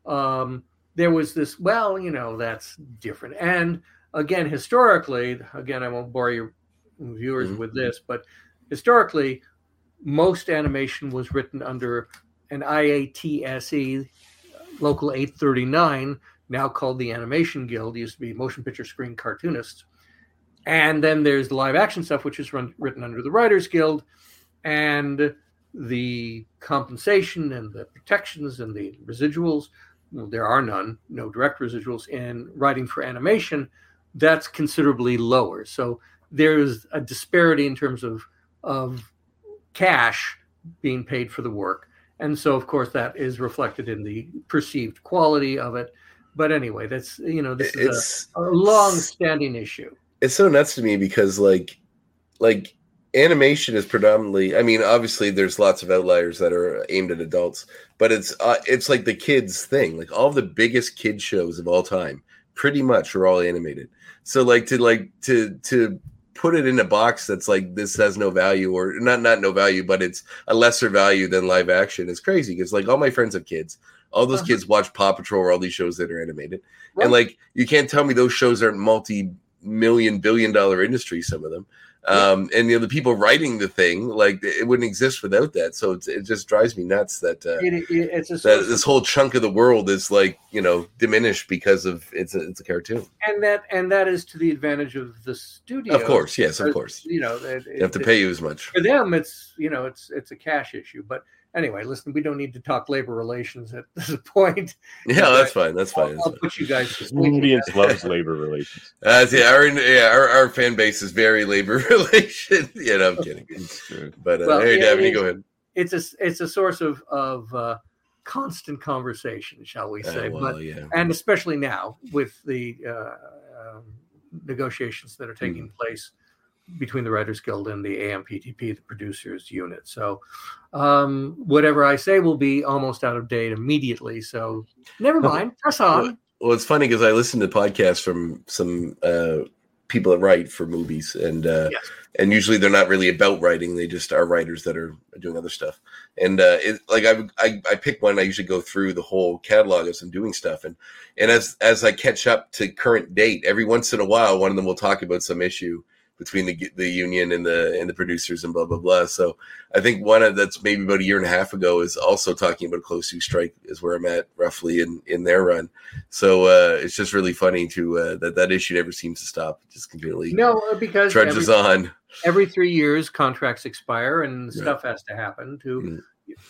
Um, there was this, well, you know, that's different. And again, historically, again, I won't bore your viewers Mhm. with this, but historically, most animation was written under an IATSE, Local 839, now called the Animation Guild, used to be Motion Picture Screen Cartoonists. And then there's the live action stuff, which is run, written under the Writers Guild. And the compensation and the protections and the residuals well, there are none, no direct residuals in writing for animation, that's considerably lower. So there's a disparity in terms of of cash being paid for the work. And so of course that is reflected in the perceived quality of it. But anyway, that's you know, this is It's a, a long standing issue. it's so nuts to me because like like animation is predominantly. I mean, obviously, there's lots of outliers that are aimed at adults, but it's uh, it's like the kids thing. Like all the biggest kid shows of all time, pretty much are all animated. So like to like to to put it in a box that's like this has no value or not not no value, but it's a lesser value than live action is crazy because like all my friends have kids. All those Uh-huh. kids watch Paw Patrol or all these shows that are animated. Right. And like you can't tell me those shows aren't multi million billion dollar industry, some of them. Um, and you know the people writing the thing, like it wouldn't exist without that. So it's, it just drives me nuts that uh, It, it, it's a that this whole chunk of the world is like you know diminished because of it's a it's a cartoon. and that and that is to the advantage of the studio. Of course, yes, of course. You know, it, You have to pay you as much. for them. It's you know, it's it's a cash issue. But anyway, listen, we don't need to talk labor relations at this point. Yeah, that's fine. That's fine. I'll, That's I'll fine. put you guys to The audience loves labor relations. Uh, see, our yeah, our, our fan base is very labor relation. yeah, no, I'm kidding. It's true. But uh, Well, hey, yeah, Davan, yeah. go ahead. It's a it's a source of of uh, constant conversation, shall we Uh, say? well, but yeah. and especially now with the uh, um, negotiations that are taking Mm. place between the Writers Guild and the AMPTP, the producers unit. So, um, whatever I say will be almost out of date immediately. So, never mind. Press on. Well, it's funny because I listen to podcasts from some uh, people that write for movies, and uh, Yes. and usually they're not really about writing; they just are writers that are doing other stuff. And uh, it, like I, I I pick one, I usually go through the whole catalog as I'm doing stuff, and and as as I catch up to current date, every once in a while, one of them will talk about some issue between the the union and the and the producers and blah blah blah. So I think one of that's maybe about a year and a half ago is also talking about a close to strike is where I'm at roughly in in their run. So uh, it's just really funny to uh, that that issue never seems to stop. It just completely No, because trudges every, on. every three years contracts expire and stuff has to happen to Mm.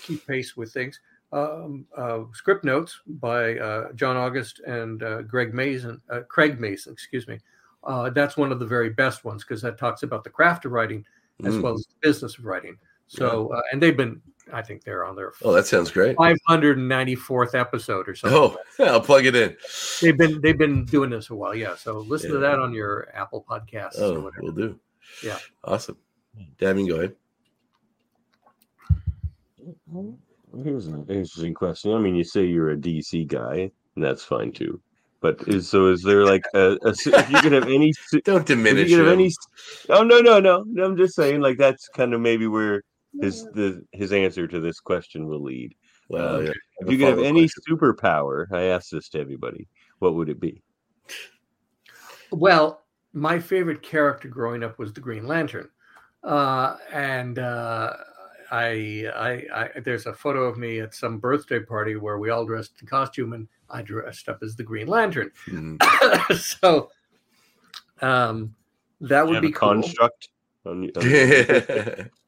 keep pace with things. Um, uh, Scriptnotes by uh, John August and uh, Greg Mazin, uh, Craig Mazin, excuse me. Uh, that's one of the very best ones because that talks about the craft of writing as Mm. well as the business of writing. So, uh, and they've been, I think they're on their Oh, that sounds great. 594th episode or something. Oh, I'll plug it in. They've been they've been doing this a while, yeah. So listen to that on your Apple Podcasts or Oh, whatever. we'll do. Yeah. awesome. Davan, go ahead. Here's an interesting question. I mean, you say you're a DC guy, and that's fine too. But is so? Is there like a, a if you could have any Don't if you could have any? Oh no no no! no, I'm just saying like that's kind of maybe where his the his answer to this question will lead. Well, Uh, yeah. If you could have any question. superpower, I asked this to everybody. What would it be? Well, my favorite character growing up was the Green Lantern, uh, and uh, I, I, I, there's a photo of me at some birthday party where we all dressed in costume, and I dressed up as the Green Lantern. Mhm. so, um, that would be cool. construct. On, on-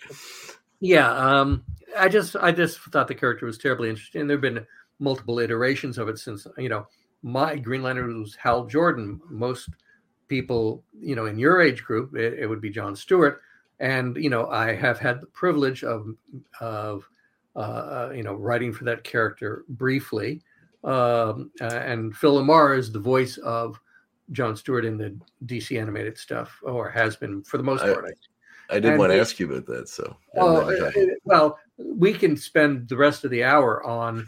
Yeah, um, I just I just thought the character was terribly interesting. There've been multiple iterations of it since you know my Green Lantern was Hal Jordan. Most people, you know, in your age group, it, it would be John Stewart, and you know I have had the privilege of of uh, you know writing for that character briefly, um, uh, and Phil LaMarr is the voice of John Stewart in the DC animated stuff, or has been for the most I- part. I I did And want to ask you about that. So, I'm glad you're uh, talking. well, we can spend the rest of the hour on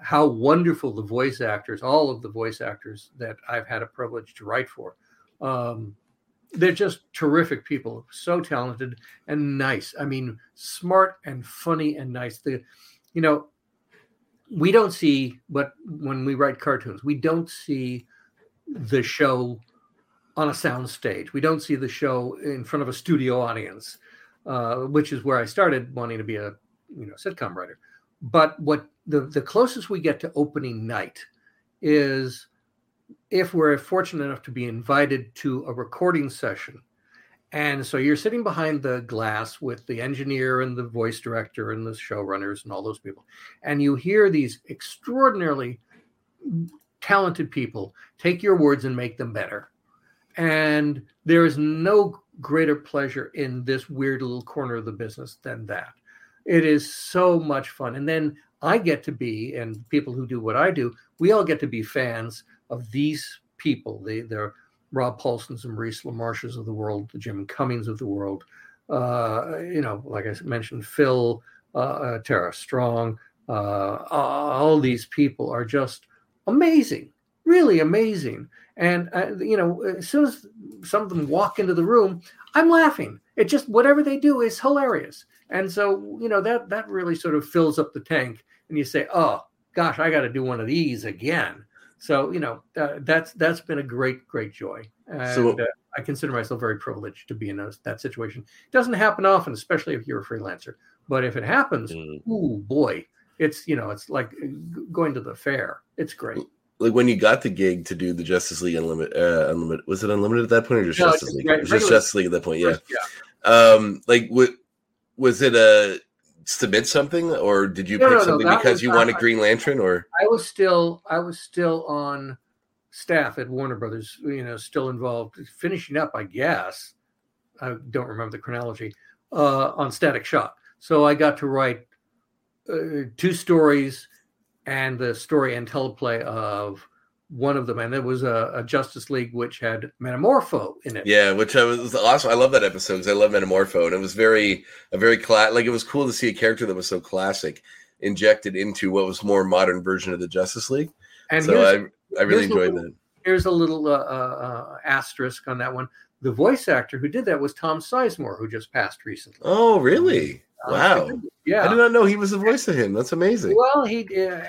how wonderful the voice actors, all of the voice actors that I've had a privilege to write for. Um, they're just terrific people, so talented and nice. I mean, smart and funny and nice. The, you know, we don't see, but when we write cartoons, we don't see the show on a sound stage. We don't see the show in front of a studio audience, uh, which is where I started wanting to be a you know sitcom writer. But what the the closest we get to opening night is if we're fortunate enough to be invited to a recording session. And so you're sitting behind the glass with the engineer and the voice director and the showrunners and all those people. And you hear these extraordinarily talented people take your words and make them better. And there is no greater pleasure in this weird little corner of the business than that. It is so much fun. And then I get to be, and people who do what I do, we all get to be fans of these people. The the Rob Paulsons and Maurice LaMarches of the world, the Jim Cummings of the world, uh, you know, like I mentioned, Phil, uh, uh, Tara Strong, uh, all these people are just amazing, really amazing. And uh, you know, as soon as some of them walk into the room, I'm laughing. It just whatever they do is hilarious. And so you know that that really sort of fills up the tank. And you say, oh gosh, I got to do one of these again. So you know uh, that's that's been a great great joy. And, So- uh, I consider myself very privileged to be in those, that situation. It doesn't happen often, especially if you're a freelancer. But if it happens, Mm. ooh boy, it's you know it's like uh, going to the fair. It's great. like when you got the gig to do the Justice League Unlimited, uh, Unlimited was it Unlimited at that point or just No, Justice just League? was just Justice League at that point, yeah. First, yeah. Um, like what was it a submit something or did you No, pick no, no, something that because was- you I- wanted Green Lantern or I was still I was still on staff at Warner Brothers, you know, still involved, finishing up, I guess. I don't remember the chronology uh, on Static Shock. So I got to write uh, two stories and the story and teleplay of one of them, and it was a, a Justice League which had Metamorpho in it. yeah, which I was awesome. I love that episode because I love Metamorpho and it was very a very cla- like it was cool to see a character that was so classic injected into what was more modern version of the Justice League. and so I I really enjoyed little- that. here's a little uh, uh, uh, asterisk on that one. The voice actor who did that was Tom Sizemore, who just passed recently. Oh, really? Uh, Wow. I did not know he was the voice of him. That's amazing. Well, he uh,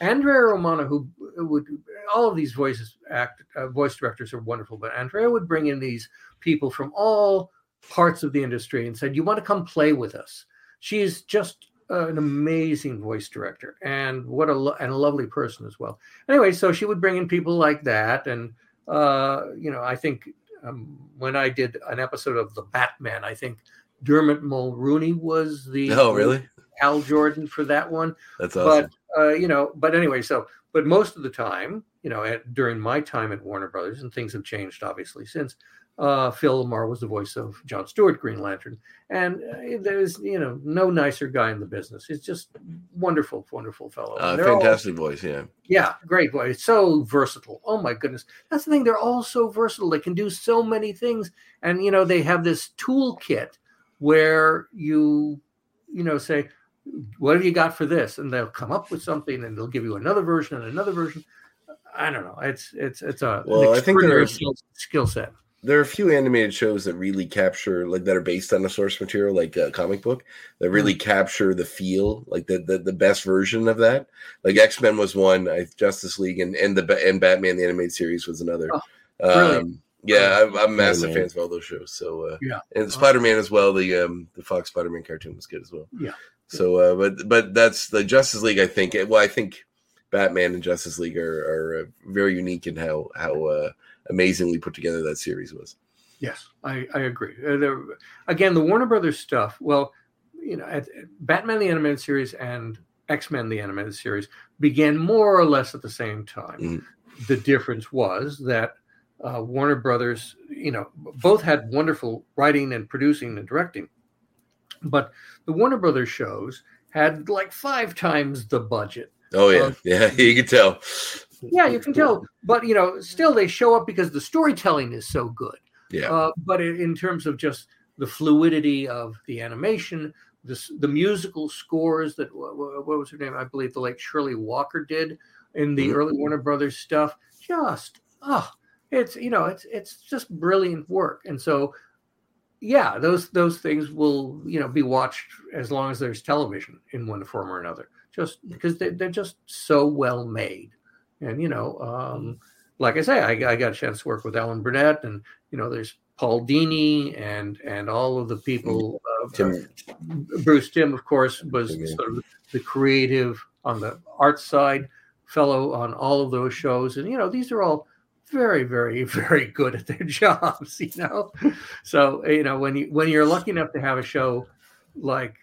Andrea Romano, who would all of these voices act uh, voice directors are wonderful, but Andrea would bring in these people from all parts of the industry and said, "You want to come play with us?" She's just uh, an amazing voice director and what a lo- and a lovely person as well. Anyway, so she would bring in people like that, and uh, you know, I think um, when I did an episode of the Batman, I think Dermot Mulroney was the Oh, really? Hal Jordan for that one That's awesome. but uh, you know, but anyway, so but most of the time, you know, at, during my time at Warner Brothers, and things have changed obviously since. Uh, Phil LaMarr was the voice of John Stewart, Green Lantern, and uh, there's you know no nicer guy in the business. He's just wonderful, wonderful fellow. Uh, they're all- fantastic voice, yeah. yeah, great voice. So versatile. Oh my goodness. That's the thing. They're all so versatile. They can do so many things. And you know, they have this toolkit where you, you know, say, what have you got for this? And they'll come up with something and they'll give you another version and another version. I don't know. It's it's it's a Well, I think there are- skill, set. there are a few animated shows that really capture like that are based on the source material like a comic book that really capture the feel like the, the the best version of that like x-men was one I, justice league and and the and batman the animated series was another Oh, um yeah I'm, I'm massive Spider-Man. fans of all those shows so uh Yeah. and spider-man as well the um the fox spider-man cartoon was good as well Yeah. so uh but but that's the justice league i think well i think batman and justice league are are uh, very unique in how how uh amazingly put together that series was Yes, I, I agree. Uh, there, again, the Warner Brothers stuff. Well, you know, at, at Batman the animated series and X Men the animated series began more or less at the same time. Mhm. The difference was that uh, Warner Brothers, you know, both had wonderful writing and producing and directing, but the Warner Brothers shows had like five times the budget. Oh yeah, Um, yeah, you can tell. Yeah, you can tell, but you know, still they show up because the storytelling is so good. Yeah, Uh, but in, terms of just the fluidity of the animation, the, the musical scores that what, what was her name? I believe the late Shirley Walker did in the Mhm. early Warner Brothers stuff. Just oh, it's you know it's it's just brilliant work. And so yeah, those those things will you know be watched as long as there's television in one form or another. Just because they, they're just so well made, and you know, um, like I say, I, I got a chance to work with Alan Burnett, and you know, there's Paul Dini and and all of the people. Uh, Tim, Bruce Timm, of course, was Yeah. sort of the creative on the art side fellow on all of those shows, and you know, these are all very, very, very good at their jobs. You know, so you know when you when you're lucky enough to have a show like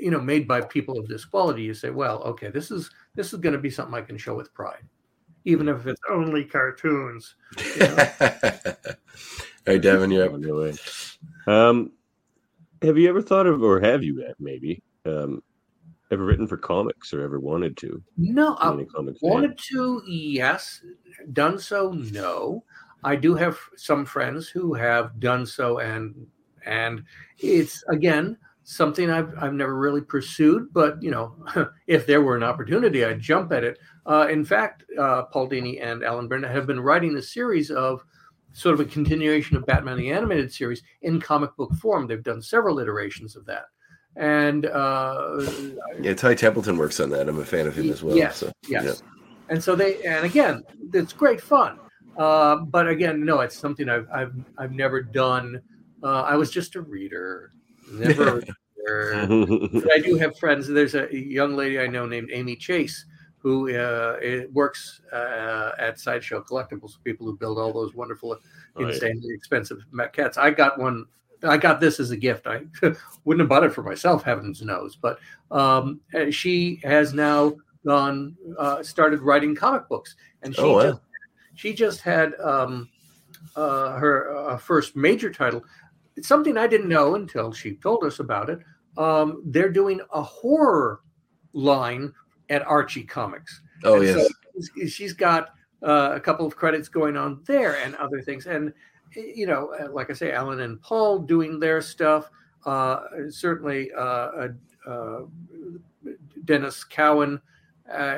you know made by people of this quality, you say, well, okay, this is this is going to be something I can show with pride, even if it's only cartoons. Hey, Davan, you're up. your way. Um, have you ever thought of, or have you maybe um, ever written for comics or ever wanted to? No, I fan? wanted to, yes. Done so, no. I do have some friends who have done so and and it's again something I've I've never really pursued. But you know, if there were an opportunity, I'd jump at it. Uh, in fact, uh, Paul Dini and Alan Burnett have been writing a series of sort of a continuation of Batman the Animated Series in comic book form. They've done several iterations of that. And uh, yeah, Ty Templeton works on that. I'm a fan of him as well. Yes, so, yes. yeah. And so they, and again, it's great fun. Uh, but again, no, it's something I've I've I've never done. Uh, I was just a reader, never. a reader. But I do have friends. There's a young lady I know named Amy Chase who uh, it works uh, at Sideshow Collectibles. People who build all those wonderful, Oh, yeah. insanely expensive cats. I got one. I got this as a gift. I wouldn't have bought it for myself, heavens knows. But um, uh, she has now gone, uh, started writing comic books, and she Oh, wow. just she just had um, uh, her uh, first major title. It's something I didn't know until she told us about it. Um, they're doing a horror line at Archie Comics. Oh And yes. so she's- she's got uh, a couple of credits going on there and other things. And, you know, uh, like I say, Alan and Paul doing their stuff. Uh, certainly, uh, uh, Denys Cowan,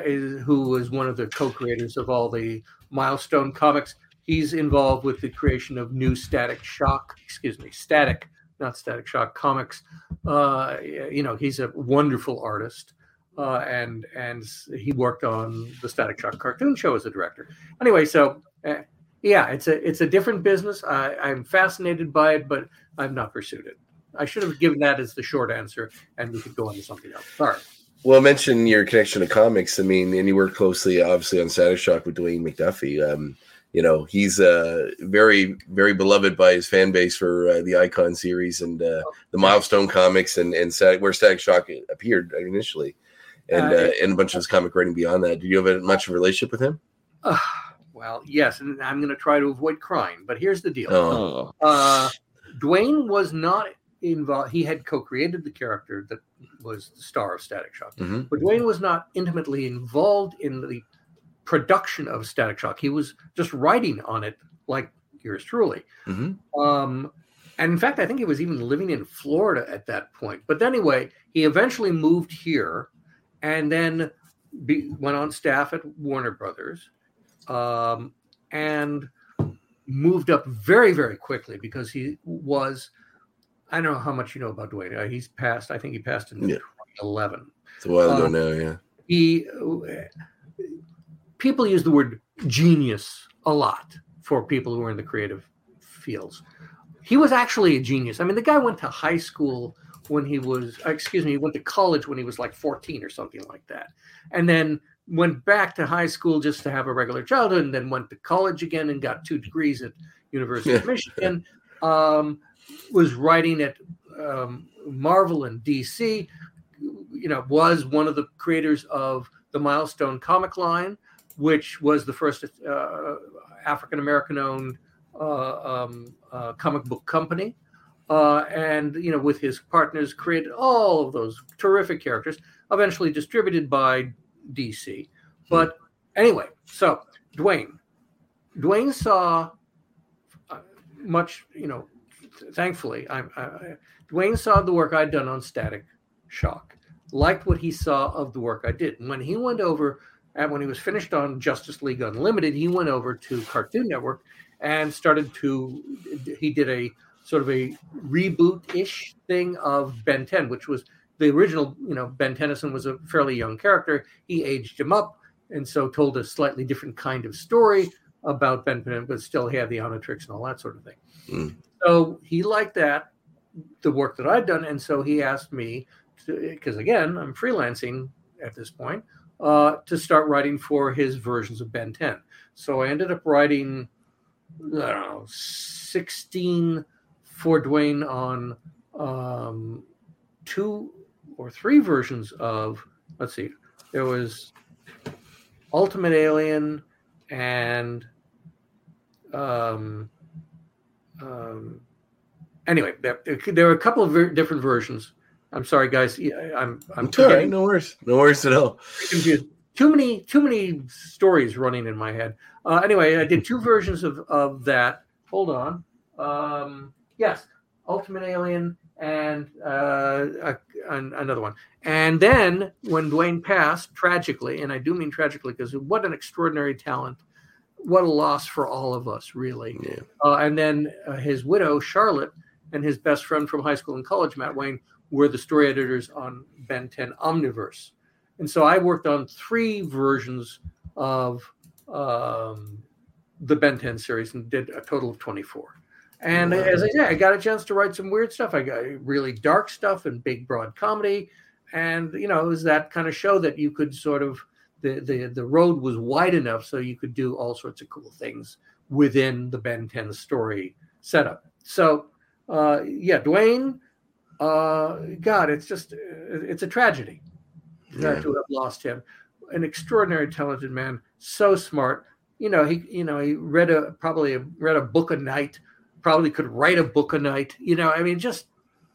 is, who was one of the co creators of all the milestone comics. He's involved with the creation of new Static Shock, excuse me, Static, not Static Shock comics. You know, he's a wonderful artist uh, and and he worked on the Static Shock cartoon show as a director. Anyway, so uh, yeah, it's a it's a different business. I, I'm fascinated by it, but I've not pursued it. I should have given that as the short answer, and we could go on to something else. Sorry. Well, mention your connection to comics. I mean, and you work closely, obviously, on Static Shock with Dwayne McDuffie. Um, you know, he's uh, very, very beloved by his fan base for uh, the Icon series and uh, the Milestone comics, and and Static, where Static Shock appeared initially, and Uh, uh, and a bunch of his comic writing beyond that. Did you have a, much of a relationship with him? Well, yes, and I'm going to try to avoid crying, but here's the deal. Oh, Uh, Dwayne was not involved. He had co-created the character that was the star of Static Shock. mhm. But Dwayne was not intimately involved in the production of Static Shock. He was just writing on it, like yours truly. Mhm. Um, and in fact, I think he was even living in Florida at that point. But anyway, he eventually moved here, and then be, went on staff at Warner Brothers, um, and moved up very, very quickly because he was. I don't know how much you know about Dwayne. Uh, he's passed. I think he passed in Yeah. 2011 it's a while ago Um, now. Yeah. he people use the word genius a lot for people who are in the creative fields he was actually a genius i mean the guy went to high school when he was uh, excuse me he went to college when he was like 14 or something like that and then went back to high school just to have a regular childhood and then went to college again and got two degrees at university of michigan um, was writing at um, marvel in dc you know, was one of the creators of the Milestone comic line, which was the first uh, African American owned uh, um, uh, comic book company. Uh, and, you know, with his partners, created all of those terrific characters, eventually distributed by DC. But anyway, so Dwayne, Dwayne saw uh, much, you know, thankfully, I, I, Dwayne saw the work I'd done on Static Shock liked what he saw of the work I did. And when he went over, and when he was finished on Justice League Unlimited, he went over to Cartoon Network and started to. He did a sort of a reboot-ish thing of Ben 10, which was the original. You know, Ben Tennyson was a fairly young character. He aged him up, and so told a slightly different kind of story about Ben 10, but still had the Omnitrix and all that sort of thing. Mm. So he liked that, the work that I'd done, and so he asked me because again, I'm freelancing at this point, uh, to start writing for his versions of Ben 10. So I ended up writing, I don't know, 16 for Dwayne on um, two or three versions of, let's see, there was Ultimate Alien and um, um, anyway, there, there were a couple of ver- different versions. I'm sorry, guys. I'm I'm It's right. No worries. No worries at all. confused. Too many too many stories running in my head. Uh, anyway, I did two versions of of that. Hold on. Um, yes, Ultimate Alien, and uh, a, an, another one. And then when Dwayne passed, tragically, and I do mean tragically because what an extraordinary talent. What a loss for all of us, really. Yeah. Uh, and then uh, his widow, Charlotte, and his best friend from high school and college, Matt Wayne, were the story editors on Ben 10 Omniverse. And so I worked on three versions of um, the Ben 10 series and did a total of 24. And Wow. as I said, I got a chance to write some weird stuff. I got really dark stuff and big, broad comedy. And, you know, it was that kind of show that you could sort of, the, the, the road was wide enough so you could do all sorts of cool things within the Ben 10 story setup. So, uh, yeah, Dwayne, uh, God, it's just, it's a tragedy Yeah. to have lost him. An extraordinary talented man, so smart. You know, he you know he read a probably read a book a night, probably could write a book a night. You know, I mean, just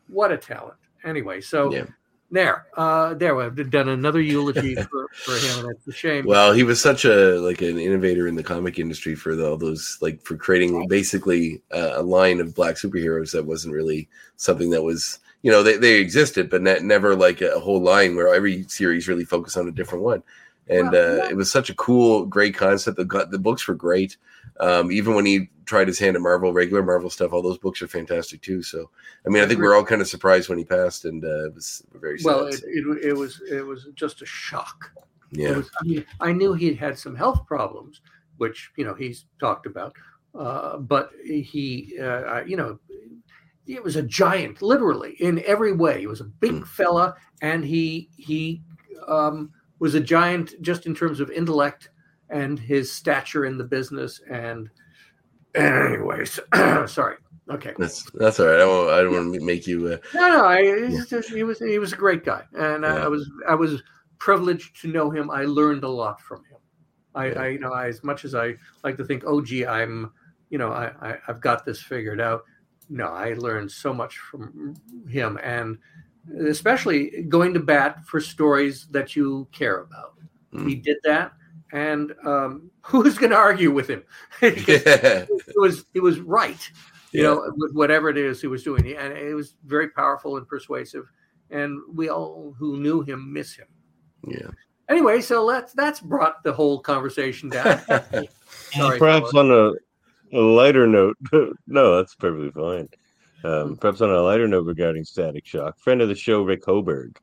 what a talent. Anyway, so Yeah. there, uh, there we've done another eulogy for, for him, it's a shame. Well, he was such a like an innovator in the comic industry for the, all those like for creating basically uh, a line of black superheroes that wasn't really something that was you know they, they existed but ne- never like a, whole line where every series really focused on a different one and Well, uh, yeah. it was such a cool great concept the, the books were great um, even when he tried his hand at marvel regular marvel stuff all those books are fantastic too so i mean i think we're all kind of surprised when he passed and uh, it was very sad well, it, it, it was it was just a shock. Yeah was, I, mean, I knew he'd had some health problems, which you know he's talked about, uh, but he, uh, you know, it was a giant, literally in every way. He was a big Mm. fella, and he he um, was a giant just in terms of intellect and his stature in the business. And anyways, sorry. Okay. that's that's all right i don't, I don't want to make you uh, No, no, I, it's just, he was he was a great guy, and I, Yeah. I was I was privileged to know him. I learned a lot from him. I, Yeah. I you know, I, as much as I like to think, oh, gee, I'm, you know, I, I I've got this figured out. No, I learned so much from him, and especially going to bat for stories that you care about. Mm. He did that, and um, who's going to argue with him? Because yeah it was it was right you Yeah. know with whatever it is he was doing and it was very powerful and persuasive and we all who knew him miss him yeah anyway so let's that's brought the whole conversation down Sorry, perhaps fellas. on a, a lighter note, no, that's perfectly fine. Um, perhaps on a lighter note regarding Static Shock, friend of the show Rick Hoberg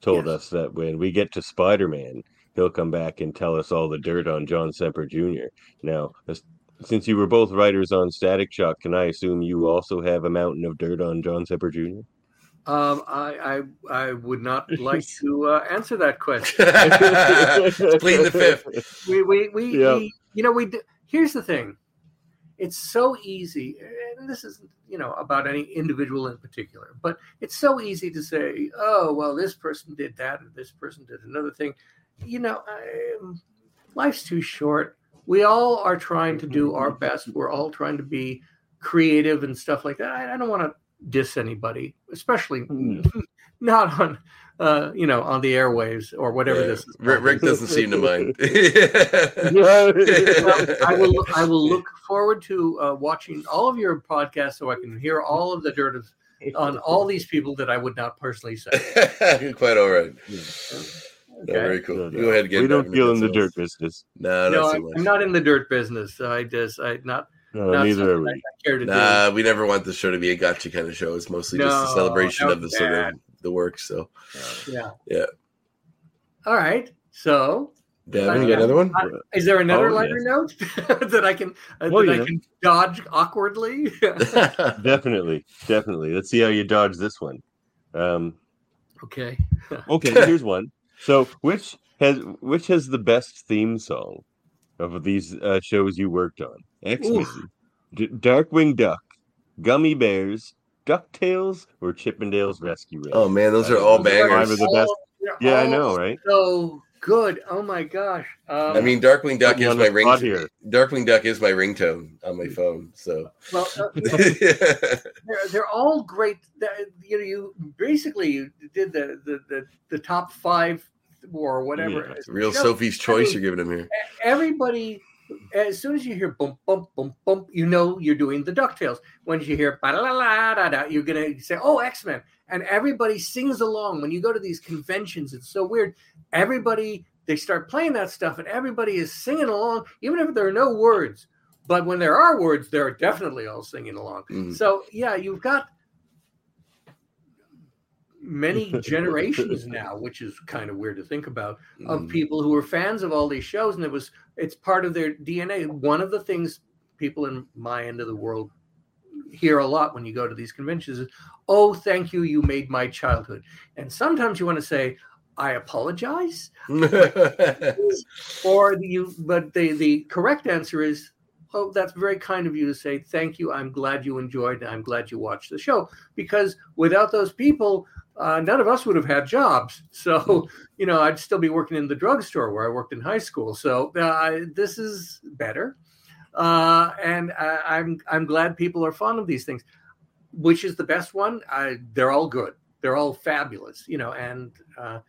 told Yes. us that when we get to Spider Man, he'll come back and tell us all the dirt on John Semper Jr. Now, as- since you were both writers on Static Shock, can I assume you also have a mountain of dirt on John Semper Jr.? um, I, I i would not like to uh, answer that question Plead the fifth. we we, we, Yeah. we you know we d- here's the thing it's so easy and this isn't you know about any individual in particular but it's so easy to say oh well this person did that and this person did another thing you know um, life's too short we all are trying to do our best we're all trying to be creative and stuff like that i, I don't want to diss anybody especially Hmm. not on uh, you know on the airwaves or whatever Yeah. this is Rick, Rick doesn't seem to mind. well, I will. I will look forward to uh, watching all of your podcasts so I can hear all of the dirt of, on all these people that I would not personally say. Quite all right. Okay. No, very cool. No, no. Go ahead. Get we don't back deal in the dirt business. No, No, not so I'm, much. I'm not in the dirt business. I just, I not, No, not neither are we. I care to Nah, we never want the show to be a gotcha kind of show. It's mostly just a celebration of the sort of the work. So, do. Yeah. Yeah. All right. So, Davan, you got another one? I- is there another Oh, lighter note that I can uh, Well, that yeah. I can dodge awkwardly? Definitely, definitely. Let's see how you dodge this one. Um, okay. okay, here's one. So, which has which has the best theme song of these uh, shows you worked on? X Men, D- Darkwing Duck, Gummi Bears, Ducktales, or Chip 'n Dale Rescue Rangers? oh man, those are all Those bangers. five of the best. All- they're Yeah, I know, right? So good. Oh my gosh. Um, I mean, Darkwing Duck is on my ring. here. Darkwing Duck is my ringtone on my phone. So, well, uh, they're, they're all great. That- You know, you basically you did the the the, the top five or whatever. Yeah, real Sophie's choice I mean, you're giving him here. Everybody as soon as you hear bump, bump, bump, bump, you know you're doing the DuckTales. When you hear ba la la da da, you're going to say, oh, X Men. And everybody sings along. When you go to these conventions, it's so weird. Everybody, they start playing that stuff and everybody is singing along, even if there are no words. But when there are words, they're definitely all singing along. Mhm. So, yeah, you've got many generations now, which is kind of weird to think about of Mhm. people who were fans of all these shows and it was it's part of their dna one of the things people in my end of the world hear a lot when you go to these conventions is oh thank you you made my childhood. And sometimes you want to say i apologize? Or you but the the correct answer is oh that's very kind of you to say thank you i'm glad you enjoyed i'm glad you watched the show. Because without those people uh, none of us would have had jobs. So you know i'd still be working in the drugstore where i worked in high school. So uh, this is better. Uh, and I, i'm i'm glad people are fond of these things. Which is the best one? I, they're all good. They're all fabulous you know and uh,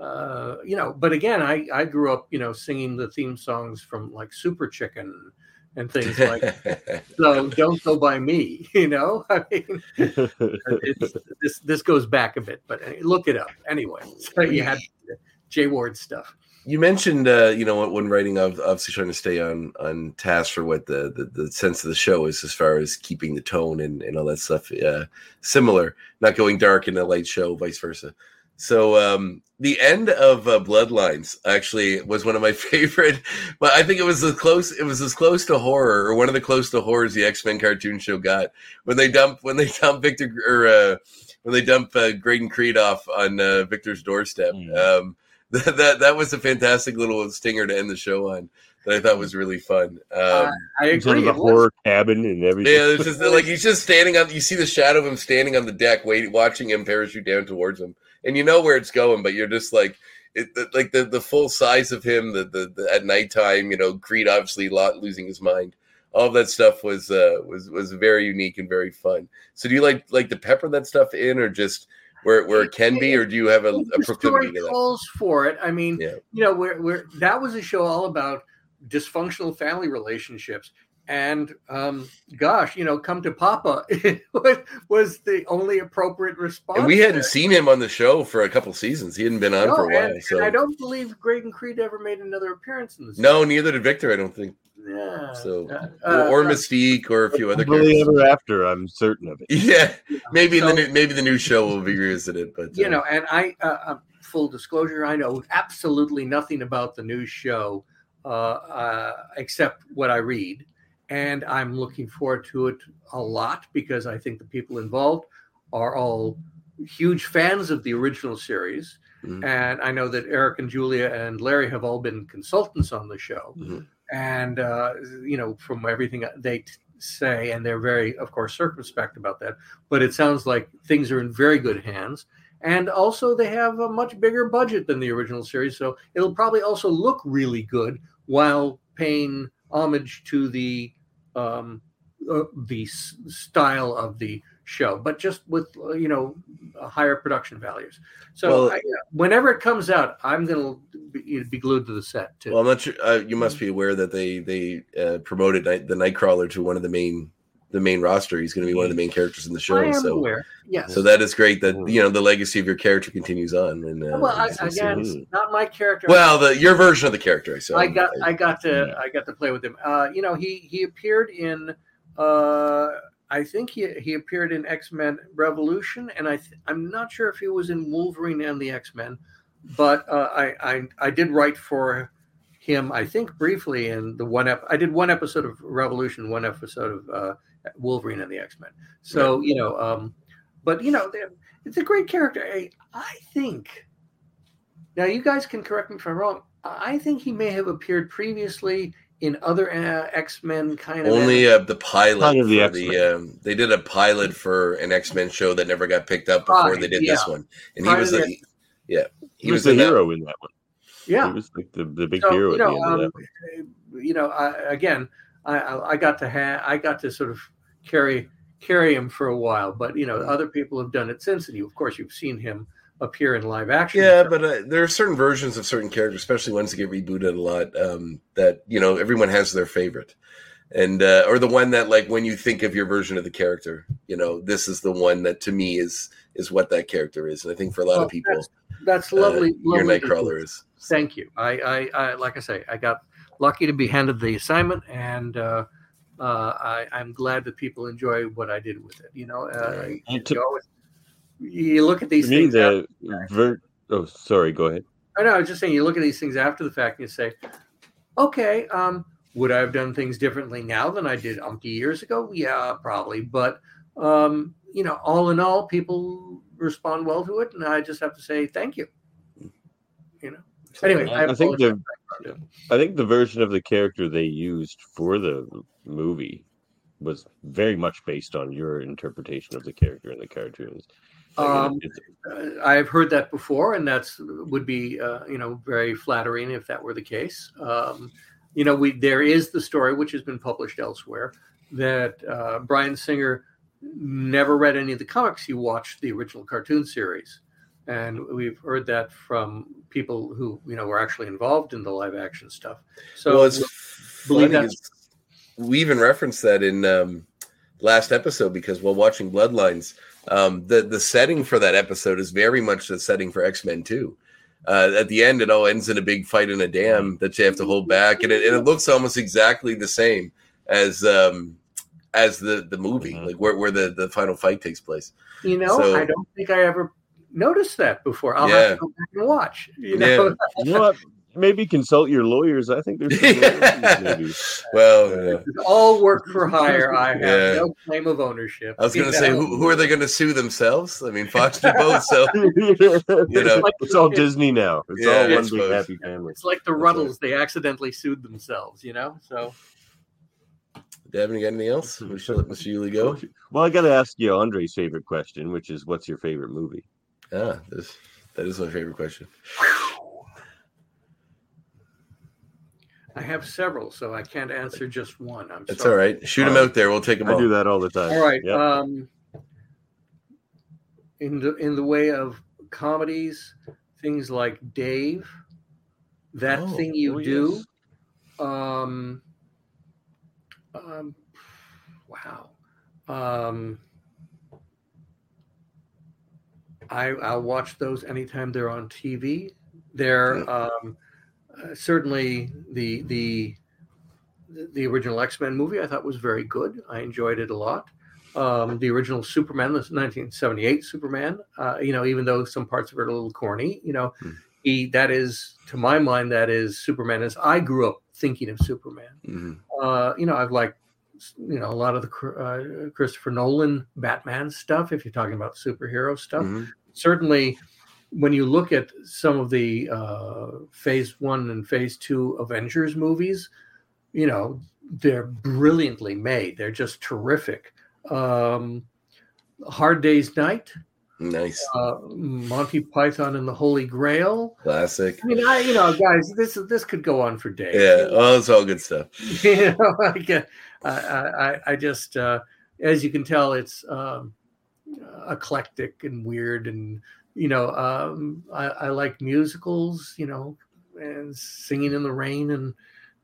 uh, you know, but again, I I grew up, you know, singing the theme songs from like Super Chicken and things like. so don't go by me, you know. I mean, this this goes back a bit, but uh, look it up anyway. So you had Jay Ward stuff. you mentioned uh, you know when writing of obviously trying to stay on on task for what the, the the sense of the show is as far as keeping the tone and, and all that stuff uh, similar not going dark in a light show vice versa so um the end of uh, bloodlines actually was one of my favorite but i think it was as close it was as close to horror or one of the close to horrors the x-men cartoon show got when they dump when they dump victor or uh when they dump uh, Graydon Creed off on uh, Victor's doorstep. Mm. Um, that, that that was a fantastic little stinger to end the show on that I thought was really fun. Um, I In terms agree. of it the was. horror cabin and everything. yeah, it's just like he's just standing on. You see the shadow of him standing on the deck, waiting, watching him parachute down towards him, and you know where it's going, but you're just like, it, the, like the the full size of him, the, the the at nighttime, you know, Creed obviously lot losing his mind. All of that stuff was uh was was very unique and very fun. So do you like like to pepper that stuff in, or just where where it can be, or do you have a, a proclivity to that? calls for it. I mean, Yeah. you know, where where that was a show all about dysfunctional family relationships. And um, gosh, you know, come to Papa was, was the only appropriate response. And we hadn't there. seen him on the show for a couple seasons. He hadn't been on No, for a while. and, and so I don't believe Graydon Creed ever made another appearance in this. no, neither did Victor. I don't think. yeah. So, uh, or, or uh, Mystique, or a few other Happily characters. ever after, I'm certain of it. Yeah, maybe So- the new, maybe the new show will be revisited, but you uh, know, and I, uh, uh, full disclosure, I know absolutely nothing about the new show uh, uh, except what I read, and I'm looking forward to it a lot because I think the people involved are all huge fans of the original series, Mhm. and I know that Eric and Julia and Larry have all been consultants on the show, Mhm. and uh, you know, from everything they t- say, and they're very, of course, circumspect about that. But it sounds like things are in very good hands. And also, they have a much bigger budget than the original series, so it'll probably also look really good while paying homage to the um, uh, the s- style of the show, but just with uh, you know higher production values. So Well- I, whenever it comes out, I'm gonna be, be glued to the set too. well, I'm not sure. Uh, you must be aware that they they uh, promoted Night, the Nightcrawler to one of the main the main roster. He's going to be one of the main characters in the show. I am so aware. Yes. so that is great that you know the legacy of your character continues on. And uh, well, I, it's- it's- again, not my character. well, the your version of the character. So I got I got to I got to play with him. Uh, you know, he he appeared in uh, I think he he appeared in X Men Revolution, and I th- I'm not sure if he was in Wolverine and the X Men, but uh, I, I I did write for him. I think briefly in the one ep- I did one episode of Revolution, one episode of uh, Wolverine and the X Men. So you know, um, but you know, it's a great character. I, I think. Now you guys can correct me if I'm wrong. I think he may have appeared previously in other uh, X Men kind of. only uh, the pilot of the for the X-Men. um, they did a pilot for an X Men show that never got picked up before Right, they did this one, and he was to the, the- yeah He, was, the in that- hero in that one. yeah. He was like the, the big So, hero you at know, the end of um, that. you know, I, again, I, I got to ha- I got to sort of carry carry him for a while, but you know, other people have done it since, and you, of course, you've seen him appear in live action. Yeah, but uh, there are certain versions of certain characters, especially ones that get rebooted a lot. Um, that you know, everyone has their favorite, and uh, or the one that like when you think of your version of the character, you know, this is the one that to me is is what that character is. And I think for a lot Well, of people, that's uh, lovely. your lovely hear. Nightcrawler is. Thank you. I, I, I, like I say, I got lucky to be handed the assignment, and uh, uh, I, I'm glad that people enjoy what I did with it. You know, uh, you, to- always- you look at these things. the ver- oh, sorry, go ahead. I know. I was just saying, you look at these things after the fact, and you say, okay, um, would I have done things differently now than I did umpty years ago? Yeah, probably. But um, you know, all in all, people respond well to it, and I just have to say thank you. Anyway, I, I think the I think the version of the character they used for the movie was very much based on your interpretation of the character in the cartoons. Um, I've heard that before, and that's would be uh, you know very flattering if that were the case. Um, you know, we there is the story which has been published elsewhere that uh, Bryan Singer never read any of the comics. He watched the original cartoon series, and we've heard that from people who you know were actually involved in the live action stuff. So well, it's believe funny that's- we even referenced that in um, last episode because while watching Bloodlines, um, the the setting for that episode is very much the setting for X Men Two. Uh, at the end, it all ends in a big fight in a dam that you have to hold back, and it, and it looks almost exactly the same as um, as the the movie, Mhm. like where, where the the final fight takes place. you know, so- I don't think I ever noticed that before. I'll Yeah. have to go back and watch. You know, you know what? Maybe consult your lawyers. I think there's some. Well, yeah. All work for hire. I have Yeah. no claim of ownership. I was going to say, who, who are they going to sue themselves? I mean, Fox did both, so you know. it's all Disney now. It's Yeah, all I one big suppose. happy family. It's like the That's right. Ruddles. They accidentally sued themselves, you know? So Davan, you got anything else? We should let Mr. Uhley go. Well, I got to ask you Andre's favorite question, which is, what's your favorite movie? Ah, this, that is my favorite question. I have several, so I can't answer just one. I'm That's sorry. all right. Shoot them All out there. We'll take them I all. do that all the time. All right. Yep. Um, in the in the way of comedies, things like Dave, that Oh, thing you oh, do. yes. Um, um, wow. Um, I I'll watch those anytime they're on TV. They're um, uh, certainly the the the original X Men movie. I thought was very good. I enjoyed it a lot. Um, the original Superman, the 1978 Superman. Uh, you know, even though some parts of it are a little corny, you know, Hmm. he that is to my mind that is Superman as I grew up thinking of Superman Mhm. uh, you know, I've liked, you know, a lot of the uh, Christopher Nolan Batman stuff. If you're talking about superhero stuff, Mhm. Certainly when you look at some of the uh, Phase One and Phase Two Avengers movies, you know, they're brilliantly made. They're just terrific. Um, Hard Day's Night, Nice. uh, Monty Python and the Holy Grail. Classic. I mean, I, you know, guys, this this could go on for days. Yeah. Well, it's all good stuff. you know, like, uh, I, I, I just, uh, as you can tell, it's um, eclectic and weird, and you know, um, I, I like musicals, you know, and singing in the rain and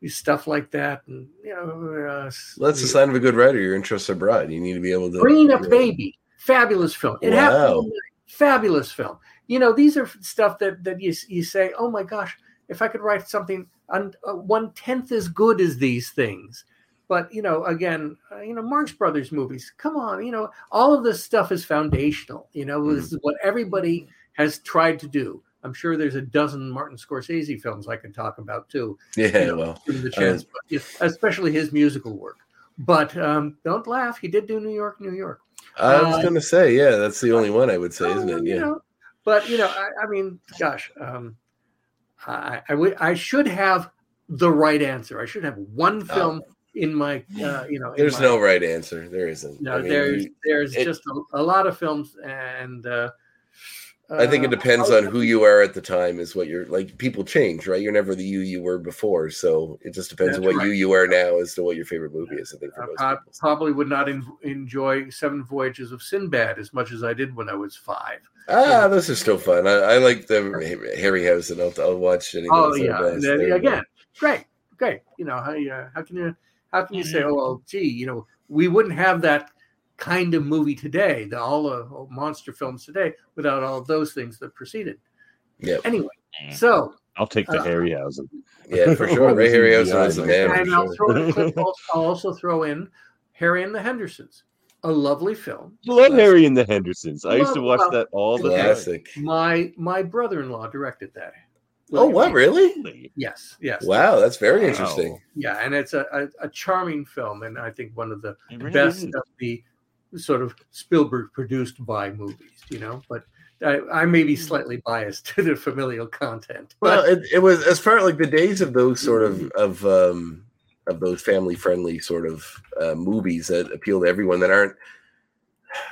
stuff like that, and you know, uh, that's the sign of a good writer. Your interests are broad. You need to be able to. bringing up baby, fabulous film. It Wow. night. fabulous film. You know, these are stuff that that you you say, oh my gosh, if I could write something on uh, one tenth as good as these things. But you know, again, uh, you know, Marx Brothers movies. Come on, you know, all of this stuff is foundational. You know, this is what everybody has tried to do. I'm sure there's a dozen Martin Scorsese films I could talk about too Yeah. you know, Well. the chance, but, especially his musical work. But um, don't laugh, he did do New York, New York. I was Uh, going to say, yeah, that's the only one I would say, isn't Oh, it? you Yeah. know, but you know, I, I mean, gosh, um, I, I I should have the right answer. I should have one film in my, uh, you know. There's my- no right answer. There isn't. no, I mean, there's you- there's it- just a, a lot of films, and uh, I think it Uh, depends I'll- on who you are at the time. Is what you're like. People change, right? You're never the you you were before, so it just depends on what right. you you are now as to what your favorite movie is. I think for I most prob- people. probably would not en- enjoy Seven Voyages of Sinbad as much as I did when I was five. Ah, those are still fun. I, I like the Harryhausen. I'll, I'll watch any Oh yeah, again, great, great. You know how you, how can you how can you say, Mm-hmm. oh well, gee, you know, we wouldn't have that kind of movie today, the all the monster films today, without all of those things that preceded. Yeah. Anyway, Mm. so I'll take the Uh, Harryhausen. Yeah, for sure. Ray Harryhausen was the man. and For I'll sure. throw in a clip, I'll, I'll also throw in Harry and the Hendersons, a lovely film. Love Harry and the Hendersons. I used to watch well, that all the time. My my brother-in-law directed that. Oh, what? Really? Really? Yes, yes. Wow, that's very Wow. interesting. Yeah, and it's a, a, a charming film, and I think one of the really best is. of the sort of Spielberg produced by movies, you know. But I, I may be slightly biased to the familial content. Well, But it, it was as far like the days of those sort of of um of those family friendly sort of uh, movies that appeal to everyone that aren't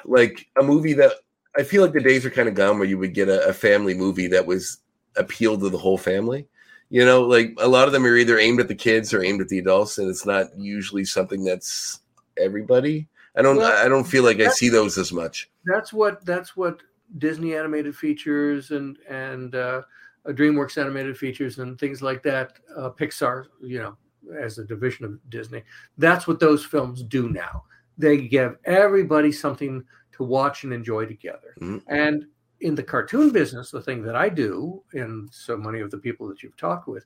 like a movie that I feel like the days are kind of gone where you would get a, a family movie that was appealed to the whole family. You know, like a lot of them are either aimed at the kids or aimed at the adults, and it's not usually something that's everybody. I don't. Well, I don't feel like I see those as much. that's what that's what Disney animated features and and uh, DreamWorks animated features and things like that, uh, Pixar, you know, as a division of Disney. That's what those films do now. They give everybody something to watch and enjoy together. Mhm. And in the cartoon business, the thing that I do, and so many of the people that you've talked with,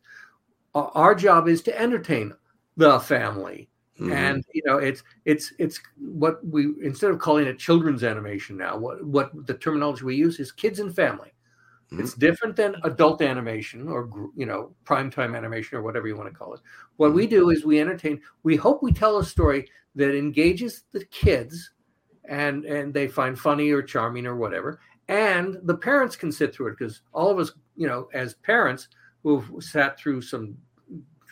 our- job is to entertain the family Mhm. and you know it's it's it's what we instead of calling it children's animation now what what the terminology we use is kids and family Mhm. it's different than adult animation or you know primetime animation or whatever you want to call it what we do is we entertain we hope we tell a story that engages the kids and and they find funny or charming or whatever and the parents can sit through it because all of us you know as parents who've sat through some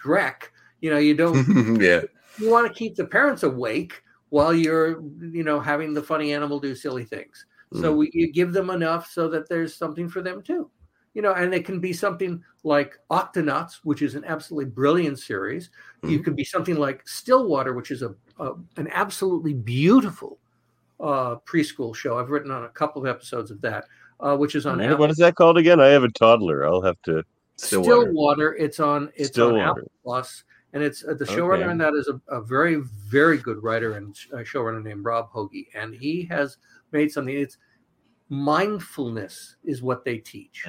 dreck you know you don't yeah. you want to keep the parents awake while you're you know having the funny animal do silly things so Mm. we, you give them enough so that there's something for them too you know and it can be something like octonauts which is an absolutely brilliant series you Mhm. could be something like stillwater which is a, a an absolutely beautiful uh preschool show i've written on a couple of episodes of that uh which is on What- Apple. what is that called again? I have a toddler. I'll have to. Stillwater. Stillwater. It's on. It's on Apple Plus, and it's uh, the showrunner Okay. on that is a, a very very good writer and showrunner named Rob Hoegee, and he has made something. It's mindfulness is what they teach,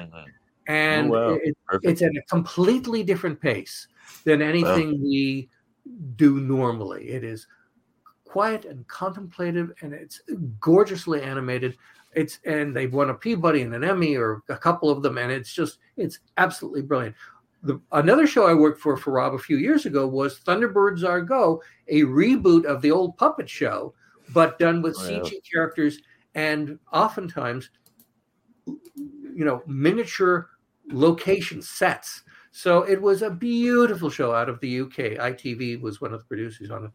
and Oh, wow. it, it's at a completely different pace than anything we do normally. It is quiet and contemplative, and it's gorgeously animated. It's and they've won a Peabody and an Emmy or a couple of them, and it's just it's absolutely brilliant. The, another show I worked for for Rob a few years ago was Thunderbirds Are Go, a reboot of the old puppet show, but done with oh, Wow. CG characters and oftentimes, you know, miniature location sets. So it was a beautiful show out of the UK. ITV was one of the producers on it,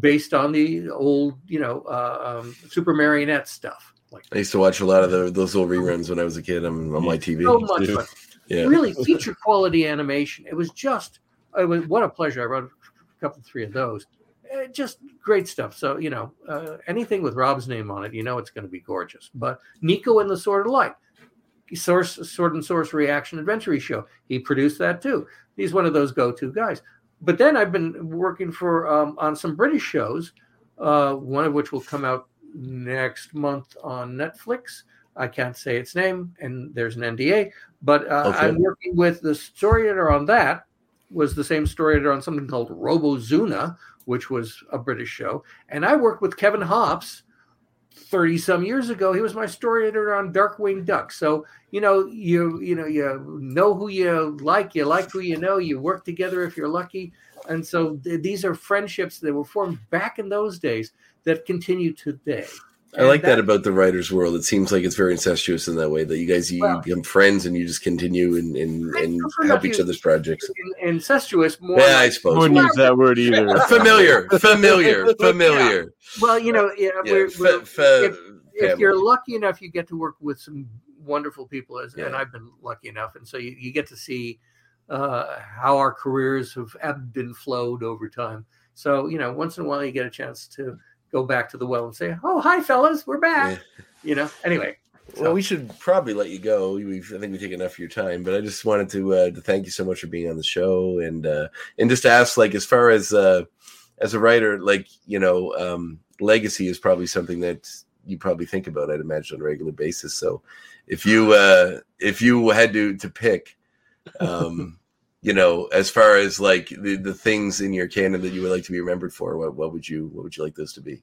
based on the old, you know, uh, um, Super Marionette stuff. Like I used to watch a lot of the, those little reruns when I was a kid on, on my TV. so much fun. Yeah. Really feature quality animation. It was just, it was what a pleasure. I wrote a couple, three of those. Eh, just great stuff. So you know, uh, anything with Rob's name on it, you know, it's going to be gorgeous. But Nico and the Sword of Light, Source Sword and Sorcery Action Adventure Show, he produced that too. He's one of those go-to guys. But then I've been working for um, on some British shows, uh, one of which will come out next month on Netflix. I can't say its name, and there's an NDA. But uh, Okay. I'm working with the story editor on that. Was the same story editor on something called Robozuna, which was a British show, and I worked with Kevin Hopps. 30 some years ago he was my story editor on darkwing duck. So you know you you know you know who you like you like who you know you work together if you're lucky. And so th- these are friendships that were formed back in those days that continue today I like And that about the writer's world. It seems like it's very incestuous in that way that you guys you Well- become friends and you just continue and, and, and help each other's projects. incestuous more Yeah, I suppose. wouldn't use that word either. familiar, familiar, familiar. well you know yeah, Yeah, we're, fa- we're- fa- if, if you're lucky enough you get to work with some wonderful people, as, and I've been lucky enough, and so you, you get to see uh, how our careers have ebbed and flowed over time. So you know, once in a while, you get a chance to go back to the well and say, "Oh, hi, fellas, we're back." You know. Anyway, Well, we should probably let you go. We've, I think we take enough of your time, but I just wanted to uh, to thank you so much for being on the show, and uh, and just ask, like, as far as uh, as a writer, like, you know, um, legacy is probably something that you probably think about. I'd imagine on a regular basis. So, if you uh, if you had to to pick, um, you know, as far as like the, the things in your canon that you would like to be remembered for, what what would you what would you like those to be?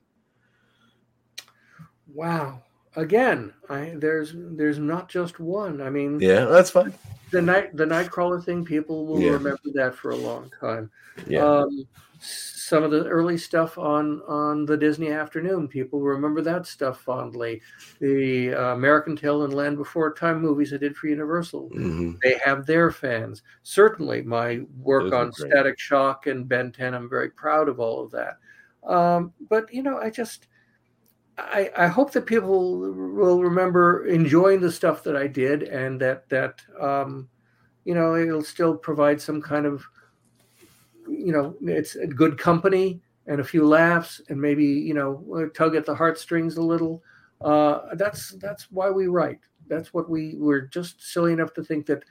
wow. Again, I, there's there's not just one. I mean, Yeah, that's fine. the night the nightcrawler thing, people will Yeah. remember that for a long time. Yeah. Um, some of the early stuff on on the Disney Afternoon, people remember that stuff fondly. The uh, American Tail and Land Before Time movies I did for Universal, hmm they have their fans. Certainly, my work Those on. Static Shock and Ben 10, I'm very proud of all of that. Um, but you know, I just I, I hope that people will remember enjoying the stuff that I did, and that that um, you know it'll still provide some kind of you know it's a good company and a few laughs and maybe you know tug at the heartstrings a little. Uh, that's that's why we write. That's what we we're just silly enough to think that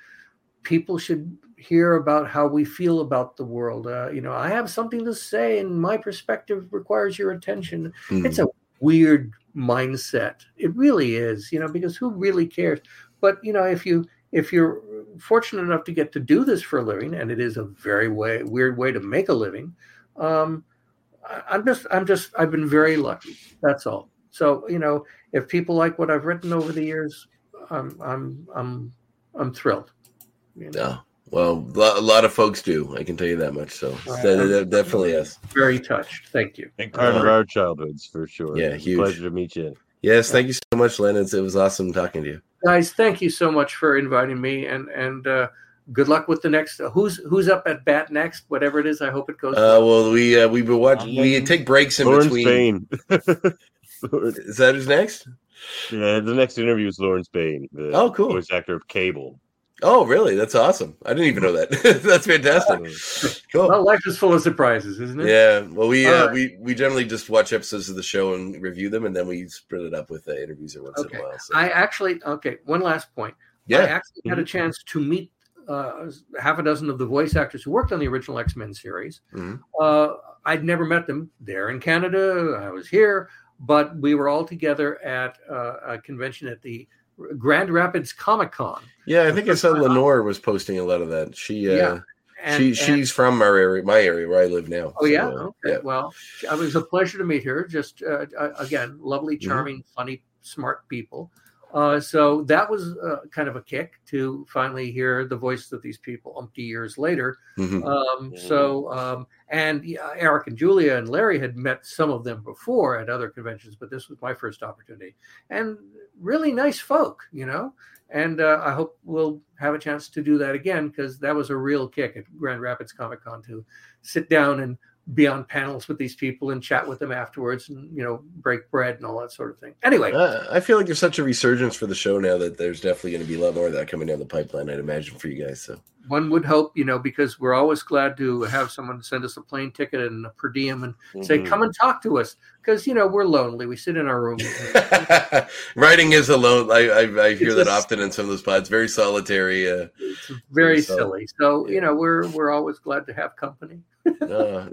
people should hear about how we feel about the world. Uh, you know, I have something to say, and my perspective requires your attention Hmm. it's a weird mindset. It really is you know because who really cares? But you know if you if you're fortunate enough to get to do this for a living and it is a very way weird way to make a living um i'm just i'm just i've been very lucky. That's all. So you know if people like what i've written over the years i'm i'm i'm i'm thrilled. You know? No. Well, a lot of folks do. I can tell you that much. So Right. de- de- definitely yes. very touched thank you And part of Uh, our childhoods for sure. yeah, huge. Pleasure to meet you. Yes, thank you so much, Len. It's, it was awesome talking to you. guys thank you so much for inviting me and and uh good luck with the next uh, who's who's up at bat next whatever it is i hope it goes Uh, well, we uh, we were watching. We Um, take breaks in Lawrence between. Bayne. Is that who's next? yeah, the next interview is Lawrence Bayne, the Oh, cool. voice actor of Cable. Oh, really? That's awesome. I didn't even know that. That's fantastic. Cool. well life is full of surprises isn't it Yeah. Well, we uh, right. we we generally just watch episodes of the show and review them, and then we split it up with uh, interviews every once Okay. in a while. So. i actually okay one last point Yeah. i actually had a chance to meet uh, half a dozen of the voice actors who worked on the original x-men series Mhm. uh, i'd never met them they're in canada i was here but we were all together at uh, a convention at the grand rapids comic-con Yeah. I think I saw Lenore was posting a lot of that. She uh, Yeah. And, she and- she's from our area, my area where I live now. Oh yeah. So, uh, okay. yeah. Well, it was a pleasure to meet her. Just uh, uh, again, lovely, Mm-hmm. charming, funny, smart people. Uh, so that was uh, kind of a kick to finally hear the voices of these people umpty years later. Mhm. Um, Yeah. So um, and yeah, Eric and Julia and Larry had met some of them before at other conventions, but this was my first opportunity. And really nice folk, you know. And uh, I hope we'll have a chance to do that again because that was a real kick at Grand Rapids Comic Con to sit down and be on panels with these people and chat with them afterwards and you know break bread and all that sort of thing. Anyway, Uh, I feel like there's such a resurgence for the show now that there's definitely going to be a lot more of that coming down the pipeline. I'd imagine for you guys. So one would hope, you know, because we're always glad to have someone send us a plane ticket and a per diem and say, Mhm. "Come and talk to us," because you know we're lonely. We sit in our room. writing is alone. I I, I hear It's that a- often in some of those pods. Very solitary. Uh, It's very So- silly. So yeah. you know, we're we're always glad to have company. Uh,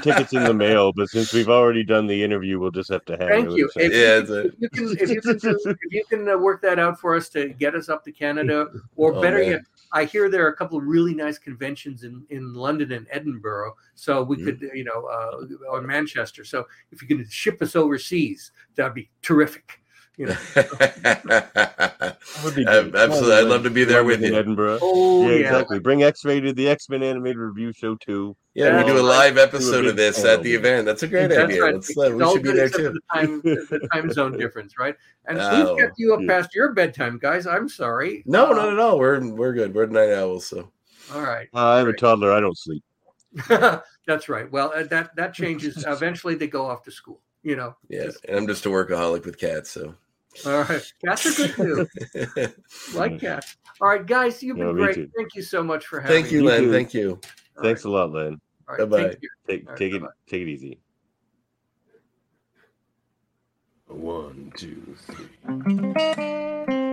tickets in the mail, but since we've already done the interview, we'll just have to hang. Thank you. If, Yeah, you, it's a- if you can, if you can, do- if you can uh, work that out for us to get us up to Canada, or Oh, better man. yet, I hear there are a couple of really nice conventions in, in London and Edinburgh, so we Mhm. could, you know, uh, or Manchester. So if you can ship us overseas, that'd be terrific. You know. Would be Ab- great. absolutely. I'd love to be there with you in you. Edinburgh. Oh yeah, yeah, exactly. Bring X-rated, the X-Men animated review show too. yeah, we do a Yeah. live episode big of this at the event. That's a great That's idea. right. Let's, uh, we should be good there too. The time, the time zone difference, right? And Oh, we've kept you up yeah. past your bedtime, guys. I'm sorry. No, Uh, no, no, no. We're we're good. We're night owls. So All right. Uh, I have a toddler. I don't sleep. That's right. Well, uh, that that changes. Eventually, they go off to school. You know. yeah, Just- and I'm just a workaholic with cats. So All right. Cats are good too. like cats. All right, guys, you've been No, great. too. Thank you so much for having me. Thank you, You Len. too. Thank you. All Thanks right. a lot, Len. All right, Bye-bye. take. Take All right, take it bye-bye. take it easy. One, two, three.